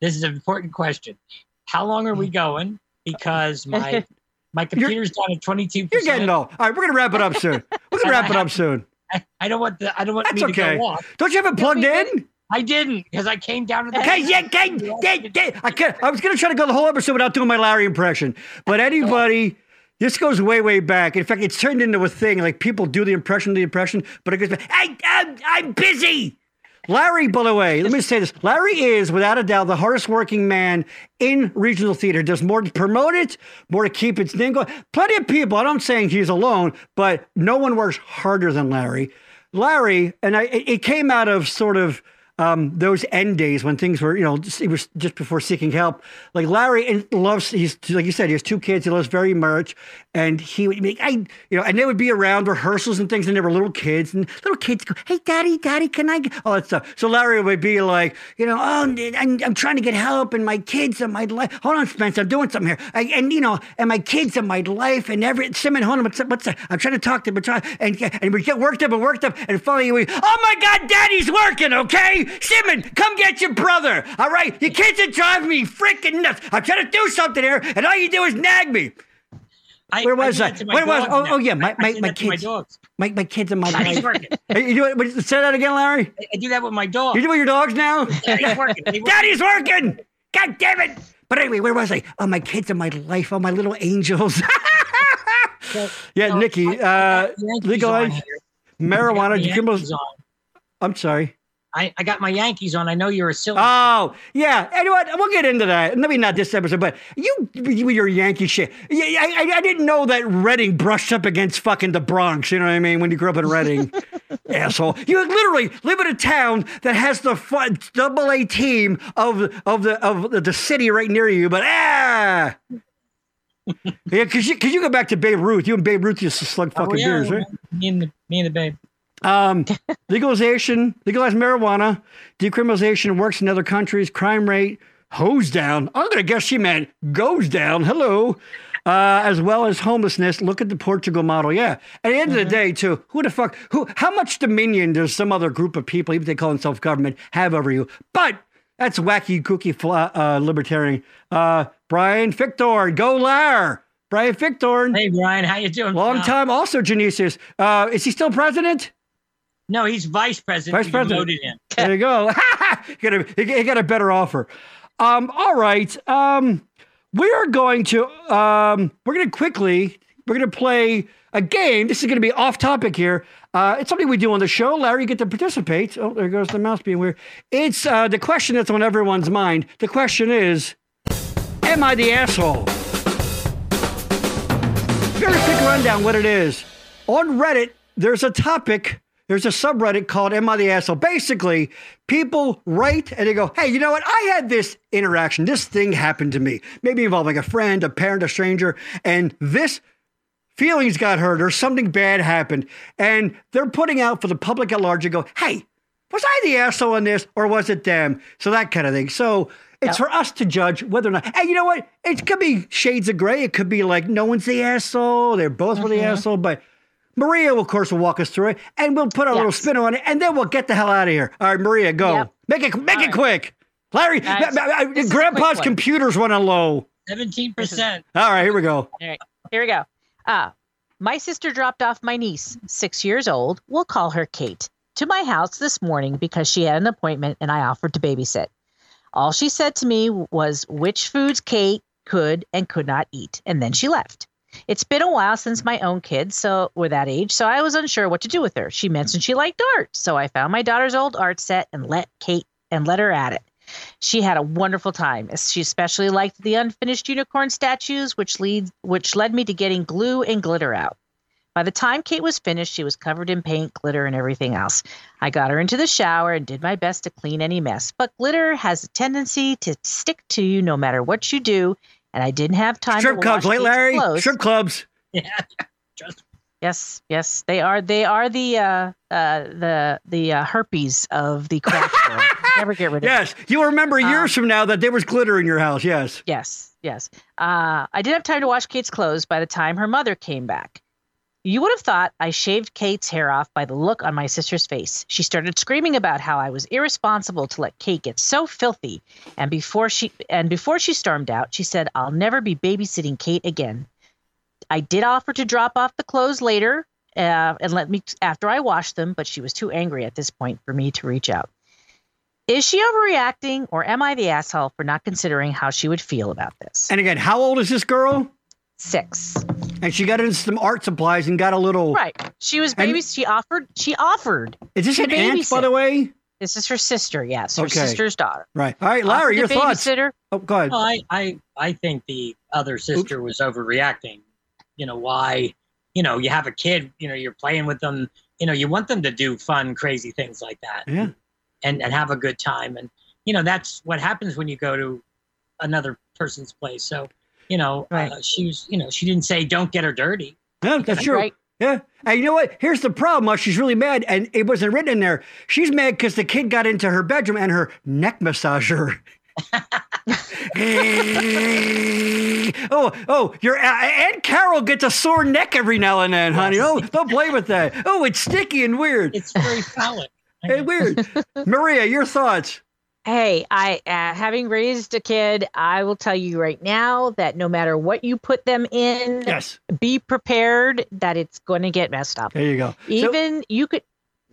This is an important question. How long are we mm. going? Because my my computer's down at twenty two. You're getting low. All right, we're gonna wrap it up soon. We're gonna wrap it up soon. I, I don't want the I don't want That's me okay. to go off. Don't you have it plugged in? I didn't because I came down to the. Okay, yeah, okay, yeah, yeah. I, can I was gonna try to go the whole episode without doing my Larry impression, but anybody. This goes way, way back. In fact, it's turned into a thing. Like people do the impression, the impression, but it goes back. I, I'm, I'm busy. Larry, by the way, let me say this. Larry is, without a doubt, the hardest working man in regional theater. Does more to promote it, more to keep its name going. Plenty of people, I'm not saying he's alone, but no one works harder than Larry. Larry, and I, it came out of sort of um, those end days when things were, you know, it was just before seeking help. Like Larry loves, he's like you said, he has two kids. He loves very much, and he would make, I, you know, and they would be around rehearsals and things, and there were little kids, and little kids go, "Hey, daddy, daddy, can I?" Get? All that stuff. So Larry would be like, you know, oh, I'm, I'm trying to get help, and my kids and my life. Hold on, Spencer, I'm doing something here, I, and you know, and my kids and my life, and every Simon, hold on, what's what's that? I'm trying to talk to him, and and we get worked up and worked up, and finally we, oh my God, daddy's working, okay, Simon, come get your brother, all right? Your kids are driving me freaking nuts. I'm trying to do something here, and all you do is nag me. I, Where was I? Where was? Oh, oh yeah, my my, my kids. My dogs. My, my kids and my life. you do it, say that again, Larry. I, I do that with my dog. You do it with your dogs now? Daddy's working. Daddy's working. God damn it! But anyway, where was I? Oh, my kids and my life. Oh, my little angels. so, yeah, so Nikki. Uh, legalize marijuana. Criminals. I'm sorry. I, I got my Yankees on. I know you're a silly. Oh, yeah. Anyway, we'll get into that. Maybe not this episode, but you, you your Yankee shit. I, I, I didn't know that Reading brushed up against fucking the Bronx. You know what I mean? When you grew up in Reading, asshole. You literally live in a town that has the fun, double A team of of the of the city right near you, but ah. yeah, because you, cause you go back to Babe Ruth. You and Babe Ruth used to slug oh, fucking oh, yeah, beers, right? Me and the, me and the Babe. Um, legalization, legalized marijuana, decriminalization works in other countries. Crime rate hose down. I'm gonna guess she meant goes down. Hello. Uh, as well as homelessness. Look at the Portugal model. Yeah. At the end mm-hmm. of the mm-hmm. day, too, who the fuck, who, how much dominion does some other group of people, even if they call themselves government, have over you? But that's wacky, kooky, uh, libertarian. Uh, Brian Victor, go Lar. Brian Victor. Hey, Brian, how you doing? Long time. Also, Genesis. Uh, is he still president? No, he's vice president. Vice president. There you go. he, got a, he got a better offer. Um, all right. Um, we are going to um, we're going to quickly we're going to play a game. This is going to be off topic here. Uh, it's something we do on the show. Larry, you get to participate. Oh, there goes the mouse being weird. It's uh, the question that's on everyone's mind. The question is, am I the asshole? Very quick rundown what it is. on Reddit, there's a topic, there's a subreddit called Am I the Asshole? Basically, people write and they go, Hey, you know what? I had this interaction. This thing happened to me. Maybe involving a friend, a parent, a stranger, and this feelings got hurt or something bad happened. And they're putting out for the public at large to go, Hey, was I the asshole in this or was it them? So that kind of thing. So it's for us to judge whether or not. Hey, you know what? It could be shades of gray. It could be like no one's the asshole. They're both mm-hmm. were the asshole. But Maria, of course, will walk us through it, and we'll put a little spin on it, and then we'll get the hell out of here. All right, Maria, go. Yep. Make it make All it right. quick. Larry, Nice. ma- ma- This is a Grandpa's quick one. computer's running low. Seventeen percent. All right, here we go. All right, Here we go. Uh, my sister dropped off my niece, six years old. We'll call her Kate, to my house this morning because she had an appointment and I offered to babysit. All she said to me was which foods Kate could and could not eat, and then she left. It's been a while since my own kids so were that age, so I was unsure what to do with her. She mentioned she liked art, so I found my daughter's old art set and let Kate and let her at it. She had a wonderful time. She especially liked the unfinished unicorn statues, which leads which led me to getting glue and glitter out. By the time Kate was finished, she was covered in paint, glitter, and everything else. I got her into the shower and did my best to clean any mess. But glitter has a tendency to stick to you no matter what you do, and I didn't have time Strip to clubs, wash Kate's Larry? clothes. Strip clubs. Yeah. Just Yes, yes, they are. They are the uh, uh, the the uh, herpes of the craft world. Never get rid of. it. Yes, you'll remember Um, years from now that there was glitter in your house. Yes. Yes, yes. Uh, I didn't have time to wash Kate's clothes by the time her mother came back. You would have thought I shaved Kate's hair off by the look on my sister's face. She started screaming about how I was irresponsible to let Kate get so filthy, and before she and before she stormed out, she said, "I'll never be babysitting Kate again." I did offer to drop off the clothes later uh, and let me after I washed them, but she was too angry at this point for me to reach out. Is she overreacting, or am I the asshole for not considering how she would feel about this? And again, how old is this girl? Six. And she got into some art supplies and got a little. Right. She was And- baby. She offered. She offered. Is this to an aunt, by the way? This is her sister. Yes, her Okay. sister's daughter. Right. All right, Larry, Offered your to thoughts. Babysitter. Oh, go ahead. well, I, I I think the other sister was overreacting. You know why? You know, you have a kid. You know, you're playing with them. You know, you want them to do fun, crazy things like that. Yeah. and and have a good time. And you know, that's what happens when you go to another person's place. So, you know, Right. uh, she was. You know, she didn't say don't get her dirty. Yeah, that's true. Right. Yeah. And you know what? Here's the problem. While she's really mad, and it wasn't written in there. She's mad because the kid got into her bedroom and her neck massager. oh, oh, your uh, Aunt Carol gets a sore neck every now and then, honey. Oh, don't play with that. Oh, it's sticky and weird. It's very phallic. Hey, weird. Maria, your thoughts? Hey, I uh, having raised a kid, I will tell you right now that no matter what you put them in, Yes. be prepared that it's going to get messed up. There you go. So- Even you could.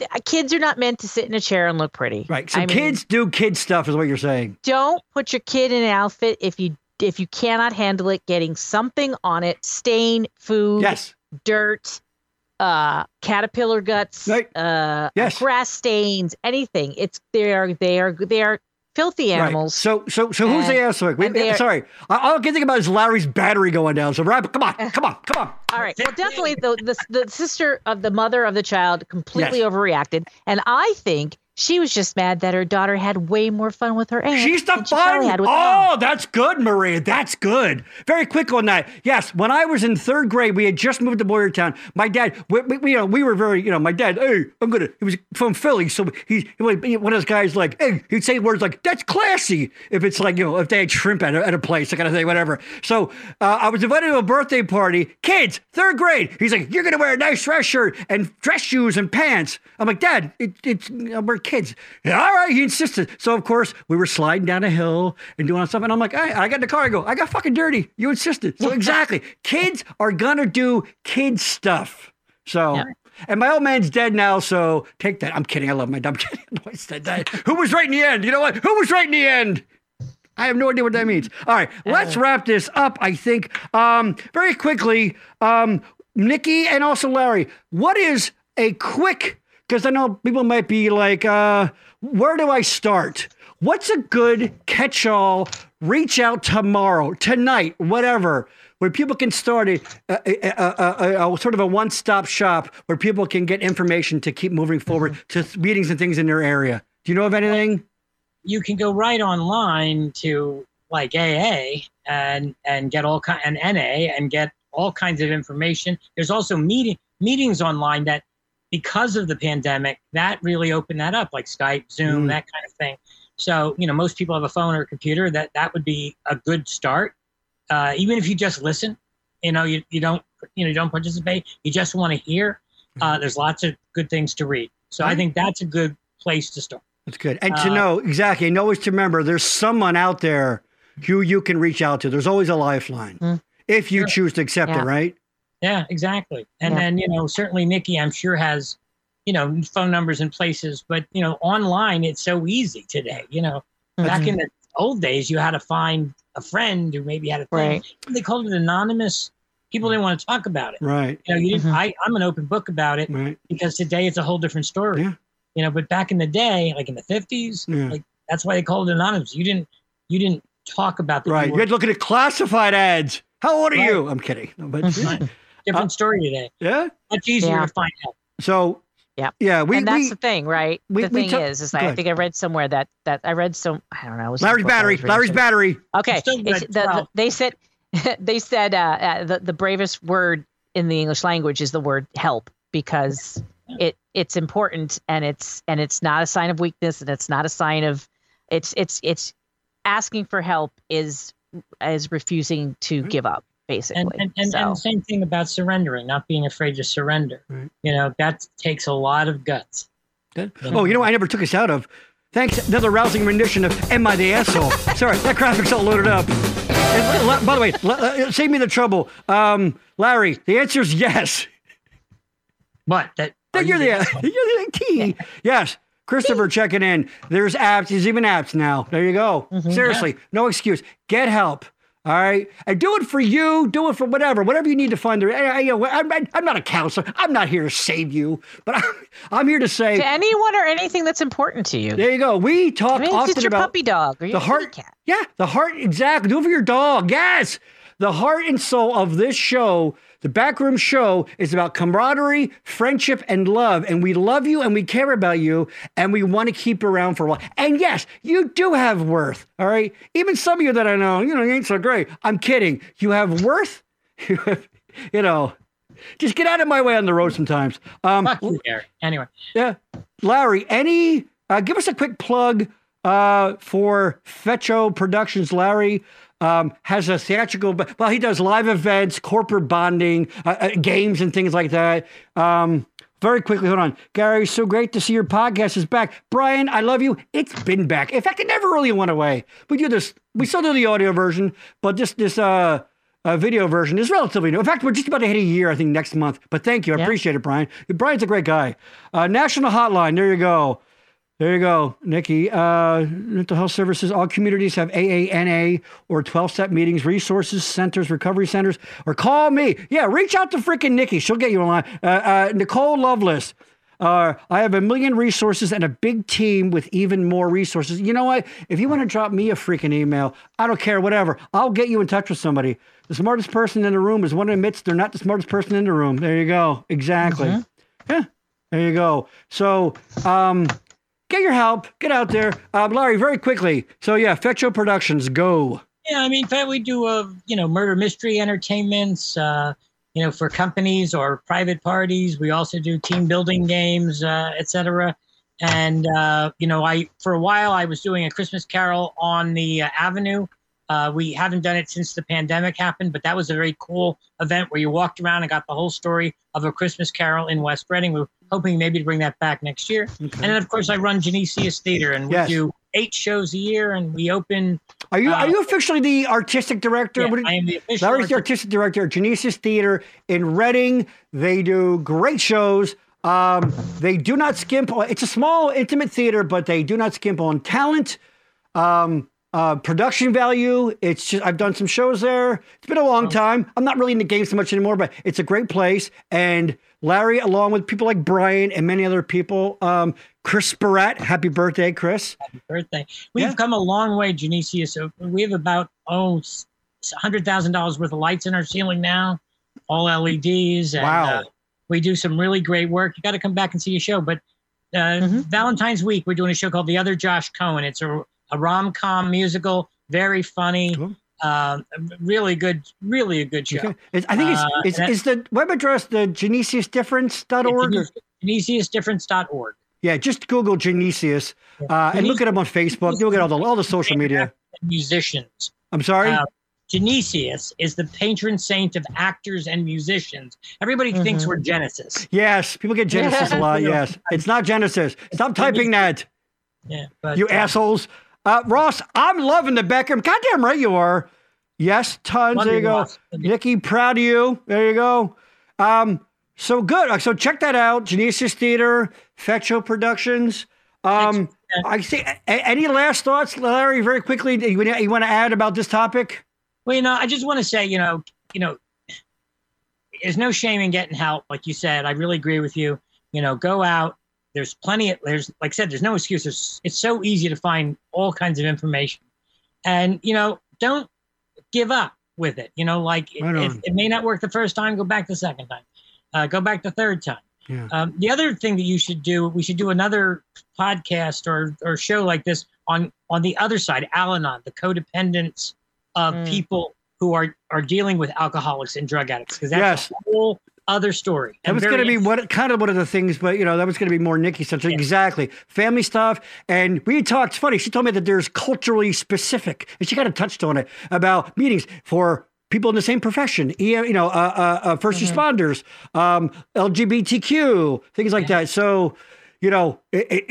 uh, Kids are not meant to sit in a chair and look pretty. right. So I mean, kids do kid stuff, is what you're saying. don't put your kid in an outfit if you if you cannot handle it getting something on it stain food Yes. dirt uh caterpillar guts Right. uh Yes. grass stains anything it's they are they are they are filthy animals Right. So, so, so who's the And-? Wait, and they're- sorry. I- All I can think about is Larry's battery going down. So, Rob, come on, come on, come on. all right well definitely the, the the sister of the mother of the child completely Yes. overreacted and i think she was just mad that her daughter had way more fun with her aunt She's the she fun. had with mom. Oh, that's good, Maria. That's good. Very quick on that. Yes, when I was in third grade, we had just moved to Boyertown. My dad, we, we, you know, we were very, you know, my dad, hey, I'm gonna. He was from Philly, so he, he was one of those guys like, hey, he'd say words like, "That's classy." If it's like, you know, if they had shrimp at a, at a place, that kind of thing, whatever. So uh, I was invited to a birthday party. Kids, third grade. He's like, you're gonna wear a nice dress shirt and dress shoes and pants. I'm like, Dad, it, it's we're kids. All right, he insisted. So of course we were sliding down a hill and doing stuff, and I'm like, I, I got in the car. I go, I got fucking dirty. You insisted. So exactly, kids are gonna do kid stuff. So. Yeah. And my old man's dead now, so take that. I'm kidding. I love my dumb kid. No, he's. That- Who was right in the end? You know what? Who was right in the end? I have no idea what that means. All right, let's wrap this up. I think um, very quickly, um, Nikki and also Larry. What is a quick? Because I know people might be like, uh, "Where do I start?" What's a good catch-all? Reach out tomorrow, tonight, whatever, where people can start a, a, a, a, sort of a one-stop shop where people can get information to keep moving forward to meetings and things in their area. Do you know of anything? you can go right online to like AA and and get all kind and NA and get all kinds of information. There's also meeting meetings online that because of the pandemic that really opened that up like Skype, Zoom, Mm. that kind of thing. So you know most people have a phone or a computer that that would be a good start. Uh, even if you just listen, you know you, you don't you know you don't participate, you just want to hear. Uh, there's lots of good things to read. So I think that's a good place to start. That's good. And to Uh, know exactly, and always to remember, there's someone out there who you can reach out to. There's always a lifeline Mm. if you Sure. choose to accept Yeah. it, right? Yeah, exactly. And Yeah. then, you know, certainly Nikki, I'm sure has, you know, phone numbers and places, but, you know, online, it's so easy today. You know, back in the old days, you had to find a friend who maybe had a thing. Right. They called it anonymous. People didn't want to talk about it. Right, You know, you didn't, Mhm. I, I'm an open book about it right. because today it's a whole different story. Yeah. You know, but back in the day, like in the 50s, Yeah. like that's why they called it anonymous. You didn't, you didn't talk about the Right. You had to look at classified ads. How old are Right. you? I'm kidding. No, But Mhm. different story today. yeah. Much easier Yeah. to find out. So Yeah. yeah, we and that's we the thing, right? we- the thing ta- is, is that I think I read somewhere that that I read some. I don't know. it was Larry's some book I battery. was Larry's battery. Okay, still it's- read the- the- they said they said uh, uh, the the bravest word in the English language is the word help because it it's important and it's and it's not a sign of weakness and it's not a sign of it's it's it's asking for help is is refusing to give up basically. and and, and, so, and same thing about surrendering not being afraid to surrender Right. you know that takes a lot of guts Good. Oh, you know, I never took us out of. Thanks, another rousing rendition of "Am I the Asshole?" Sorry, that graphic's all loaded up. And, la- by the way, la- uh, save me the trouble, um, Larry. The answer is yes. but that That you're you the, asshole? you're the T. Yes. Christopher checking in. There's apps. There's even apps now. There you go. Mhm. Seriously, no excuse. Get help. All right, and do it for you. Do it for whatever, whatever you need to find. The, I, I, you know, I'm, I'm not a counselor. I'm not here to save you, but I'm, I'm here to say. to anyone or anything that's important to you. There you go. We talk I mean, often your about puppy dog or your the heart. cat. Yeah, the heart. Exactly. Do it for your dog. Yes. The heart and soul of this show, the Backroom Show, is about camaraderie, friendship, and love. And we love you and we care about you and we want to keep around for a while. And yes, you do have worth. All right. Even some of you that I know, you know, you ain't so great. I'm kidding. You have worth. You have, you know, just get out of my way on the road sometimes. Um, Fuck you, anyway yeah. Larry, any uh, give us a quick plug uh, for Fecho Productions. Larry um, has a theatrical, well, he does live events, corporate bonding, uh, uh, games, and things like that. Um, very quickly, hold on. Gary, so great to see your podcast is back. Brian, I love you. It's been back. In fact, it never really went away. We do this, we still do the audio version, but this, this, uh, uh, video version is relatively new. In fact, we're just about to hit a year, I think, next month. But thank you. I Yeah. appreciate it, Brian. Brian's a great guy. Uh, National Hotline. There you go. There you go, Nikki. Uh, mental health services. All communities have AANA or 12 step meetings, resources centers, recovery centers, or call me. Yeah, reach out to freaking Nikki. She'll get you online. Uh, uh, Nicole Loveless. Uh, I have a million resources and a big team with even more resources. You know what? If you want to drop me a freaking email, I don't care, whatever. I'll get you in touch with somebody. The smartest person in the room is one who admits they're not the smartest person in the room. There you go. Exactly. Yeah. There you go. So, um, get your help. Get out there. Uh, Larry, very quickly. So, yeah, Fecho Productions, go. yeah i mean we do uh you know murder mystery entertainments uh you know for companies or private parties we also do team building games uh etc and uh you know i for a while i was doing a christmas carol on the uh, avenue uh, we haven't done it since the pandemic happened, but that was a very cool event where you walked around and got the whole story of a Christmas Carol in West Reading. We're hoping maybe to bring that back next year. And then, of course, I run Genesius Theater, and we Yes. do eight shows a year, and we open. Are you Uh, are you officially the artistic director? Yeah, I am the official. Larry's the artistic director at Genesis Theater in Reading. They do great shows. Um, they do not skimp. On, it's a small, intimate theater, but they do not skimp on talent, um, uh, production value. It's just I've done some shows there. It's been a long time. I'm not really in the game so much anymore, but it's a great place. And Larry, along with people like Brian and many other people, um, Chris Barat. Happy birthday, Chris. Happy birthday. We've Yeah. come a long way, Genesius. So we have about, oh, $100,000 worth of lights in our ceiling now, all LEDs. And, Wow. uh, we do some really great work. You got to come back and see a show. But uh, Mhm. Valentine's week, we're doing a show called The Other Josh Cohen. It's a, a rom com musical, very funny, Cool. uh, really good, really a good show. Okay. I think it's, Uh, it's, that- is the web address the genesiusdifference.org? Or, GenesiusDifference.org. yeah, just Google Genesius uh, and look at him on Facebook. You'll get all the all the social media. Musicians. I'm sorry. Uh, Genesius is the patron saint of actors and musicians. Everybody thinks Mhm. we're Genesis. yes, people get Genesis a lot. Yes, it's not Genesis. Stop typing that, Yeah, but you uh, assholes. Uh, Ross, I'm loving the Beckham. Goddamn right you are. Yes, tons. love There you go. Nikki, proud of you. There you go. Um, so good. Uh, So check that out. Genesis Theater, Fecho Productions. Um, I see. a- any last thoughts, Larry? Very quickly, you, you want to add about this topic? Well, you know, I just want to say, you know, you know, there's no shame in getting help, like you said. I really agree with you. You know, go out. There's plenty of there's like I said, there's no excuse. There's, it's so easy to find all kinds of information, and you know, don't give up with it. You know, like Right if on. it may not work the first time, go back the second time, uh, go back the third time. Yeah. Um, the other thing that you should do, we should do another podcast or or show like this on on the other side, Al-Anon, the codependence of Mm. people who are are dealing with alcoholics and drug addicts, because that's Yes. a whole other story. That was going to be what kind of one of the things, but you know that was going to be more Nikki stuff. Yeah. Exactly, family stuff, and we talked. Funny, she told me that there's culturally specific, and she kind of touched on it about meetings for people in the same profession. You know, uh, uh, uh, 1st responders, um, LGBTQ, things like that. So. You know, it, it,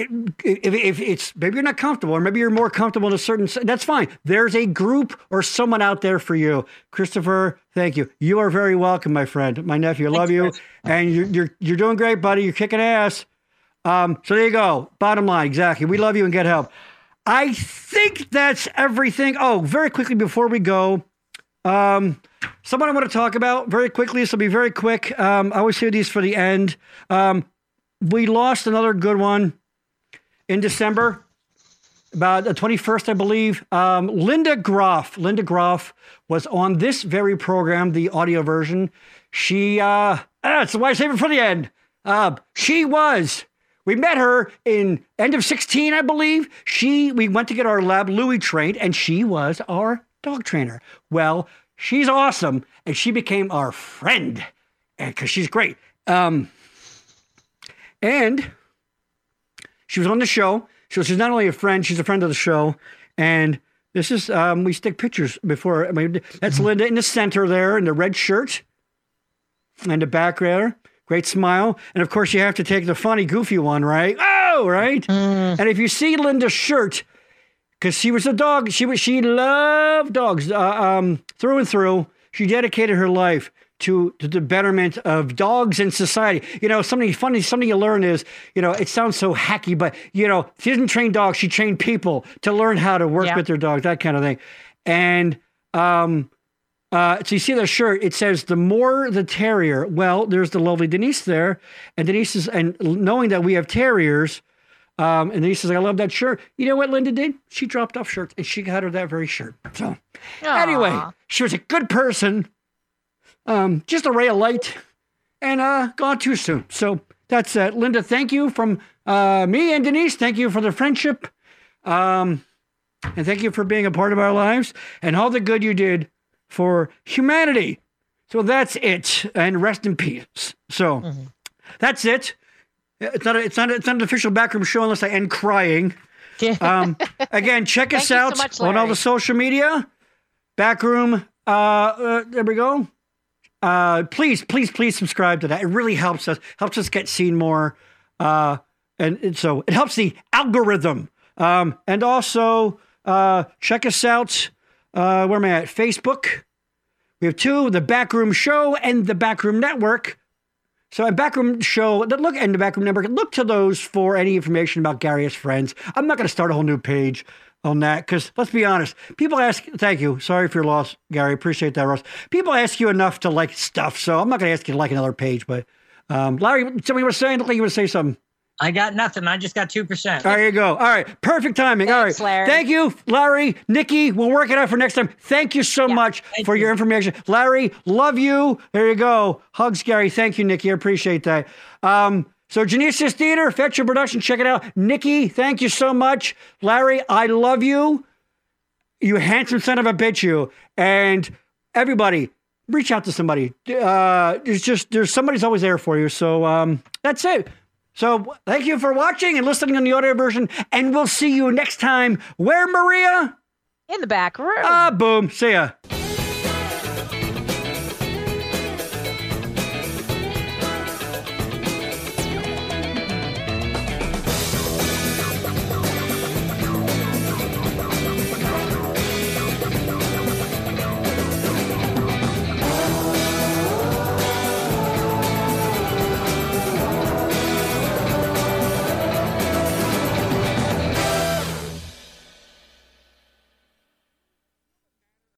it, if, if it's maybe you're not comfortable, or maybe you're more comfortable in a certain, that's fine. There's a group or someone out there for you. Christopher, thank you. You are very welcome, my friend, my nephew. I love you Chris. and you're you're you're doing great, buddy. You're kicking ass. Um, so there you go. Bottom line, exactly. We love you and get help. I think that's everything. Oh, very quickly before we go, um, someone I want to talk about very quickly. This will be very quick. Um, I always hear these for the end. Um, we lost another good one in December, about the 21st, I believe. Um, Linda Groff. Linda Groff was on this very program, the audio version. She, uh, that's why I save it for the end. Uh, she was. We met her in end of 16, I believe. She, we went to get our lab Louis trained, and she was our dog trainer. Well, she's awesome, and she became our friend, and because she's great. Um, and she was on the show. So she's not only a friend, she's a friend of the show. And this is um, we stick pictures before. I mean, that's Linda in the center there in the red shirt, and the back there, great smile. And of course, you have to take the funny, goofy one, right? Oh, right. Mm. And if you see Linda's shirt, because she was a dog, she was she loved dogs uh, um, through and through. She dedicated her life to, to the betterment of dogs and society. You know, something funny, something you learn is, you know, it sounds so hacky, but you know, she didn't train dogs; she trained people to learn how to work Yeah. with their dogs, that kind of thing. And um, uh, so you see the shirt, it says, the more the terrier. Well, there's the lovely Denise there. And Denise is, and knowing that we have terriers, um, and Denise says, I love that shirt. You know what Linda did? She dropped off shirts and she got her that very shirt. So anyway, she was a good person, um, just a ray of light, and uh, gone too soon. So that's it. Linda, thank you from uh, me and Denise. Thank you for the friendship. Um, and thank you for being a part of our lives and all the good you did for humanity. So that's it. And rest in peace. So Mhm. that's it. It's not, a, it's, not a, it's not an official backroom show unless I end crying. Um, again, check us you so out much, on all the social media. Backroom. Uh, uh, there we go. Uh, please, please, please subscribe to that. It really helps us. Helps us get seen more. Uh, and, and so it helps the algorithm. Um, and also uh, check us out. Uh, where am I at? Facebook. We have two: the Backroom Show and the Backroom Network. So backroom show, look and the backroom network, look to those for any information about Gary's friends. I'm not going to start a whole new page on that because let's be honest, people ask. Thank you. Sorry for your loss, Gary. Appreciate that, Ross. People ask you enough to like stuff, so I'm not going to ask you to like another page. But um, Larry, somebody was saying, look like you would say something. I got nothing. I just got two percent. There you go. All right. Perfect timing. All Thanks, right. Larry. Thank you, Larry. Nikki, we'll work it out for next time. Thank you so Yeah, much for you. your information. Larry, love you. There you go. Hugs, Gary. Thank you, Nikki. I appreciate that. Um, so Genesis Theater, Fecho Production, check it out. Nikki, thank you so much. Larry, I love you. You handsome son of a bitch, you. And everybody, reach out to somebody. Uh, it's just there's somebody's always there for you. So um, that's it. So thank you for watching and listening on the audio version, and we'll see you next time. Where Maria? In the back room. Ah, boom. See ya.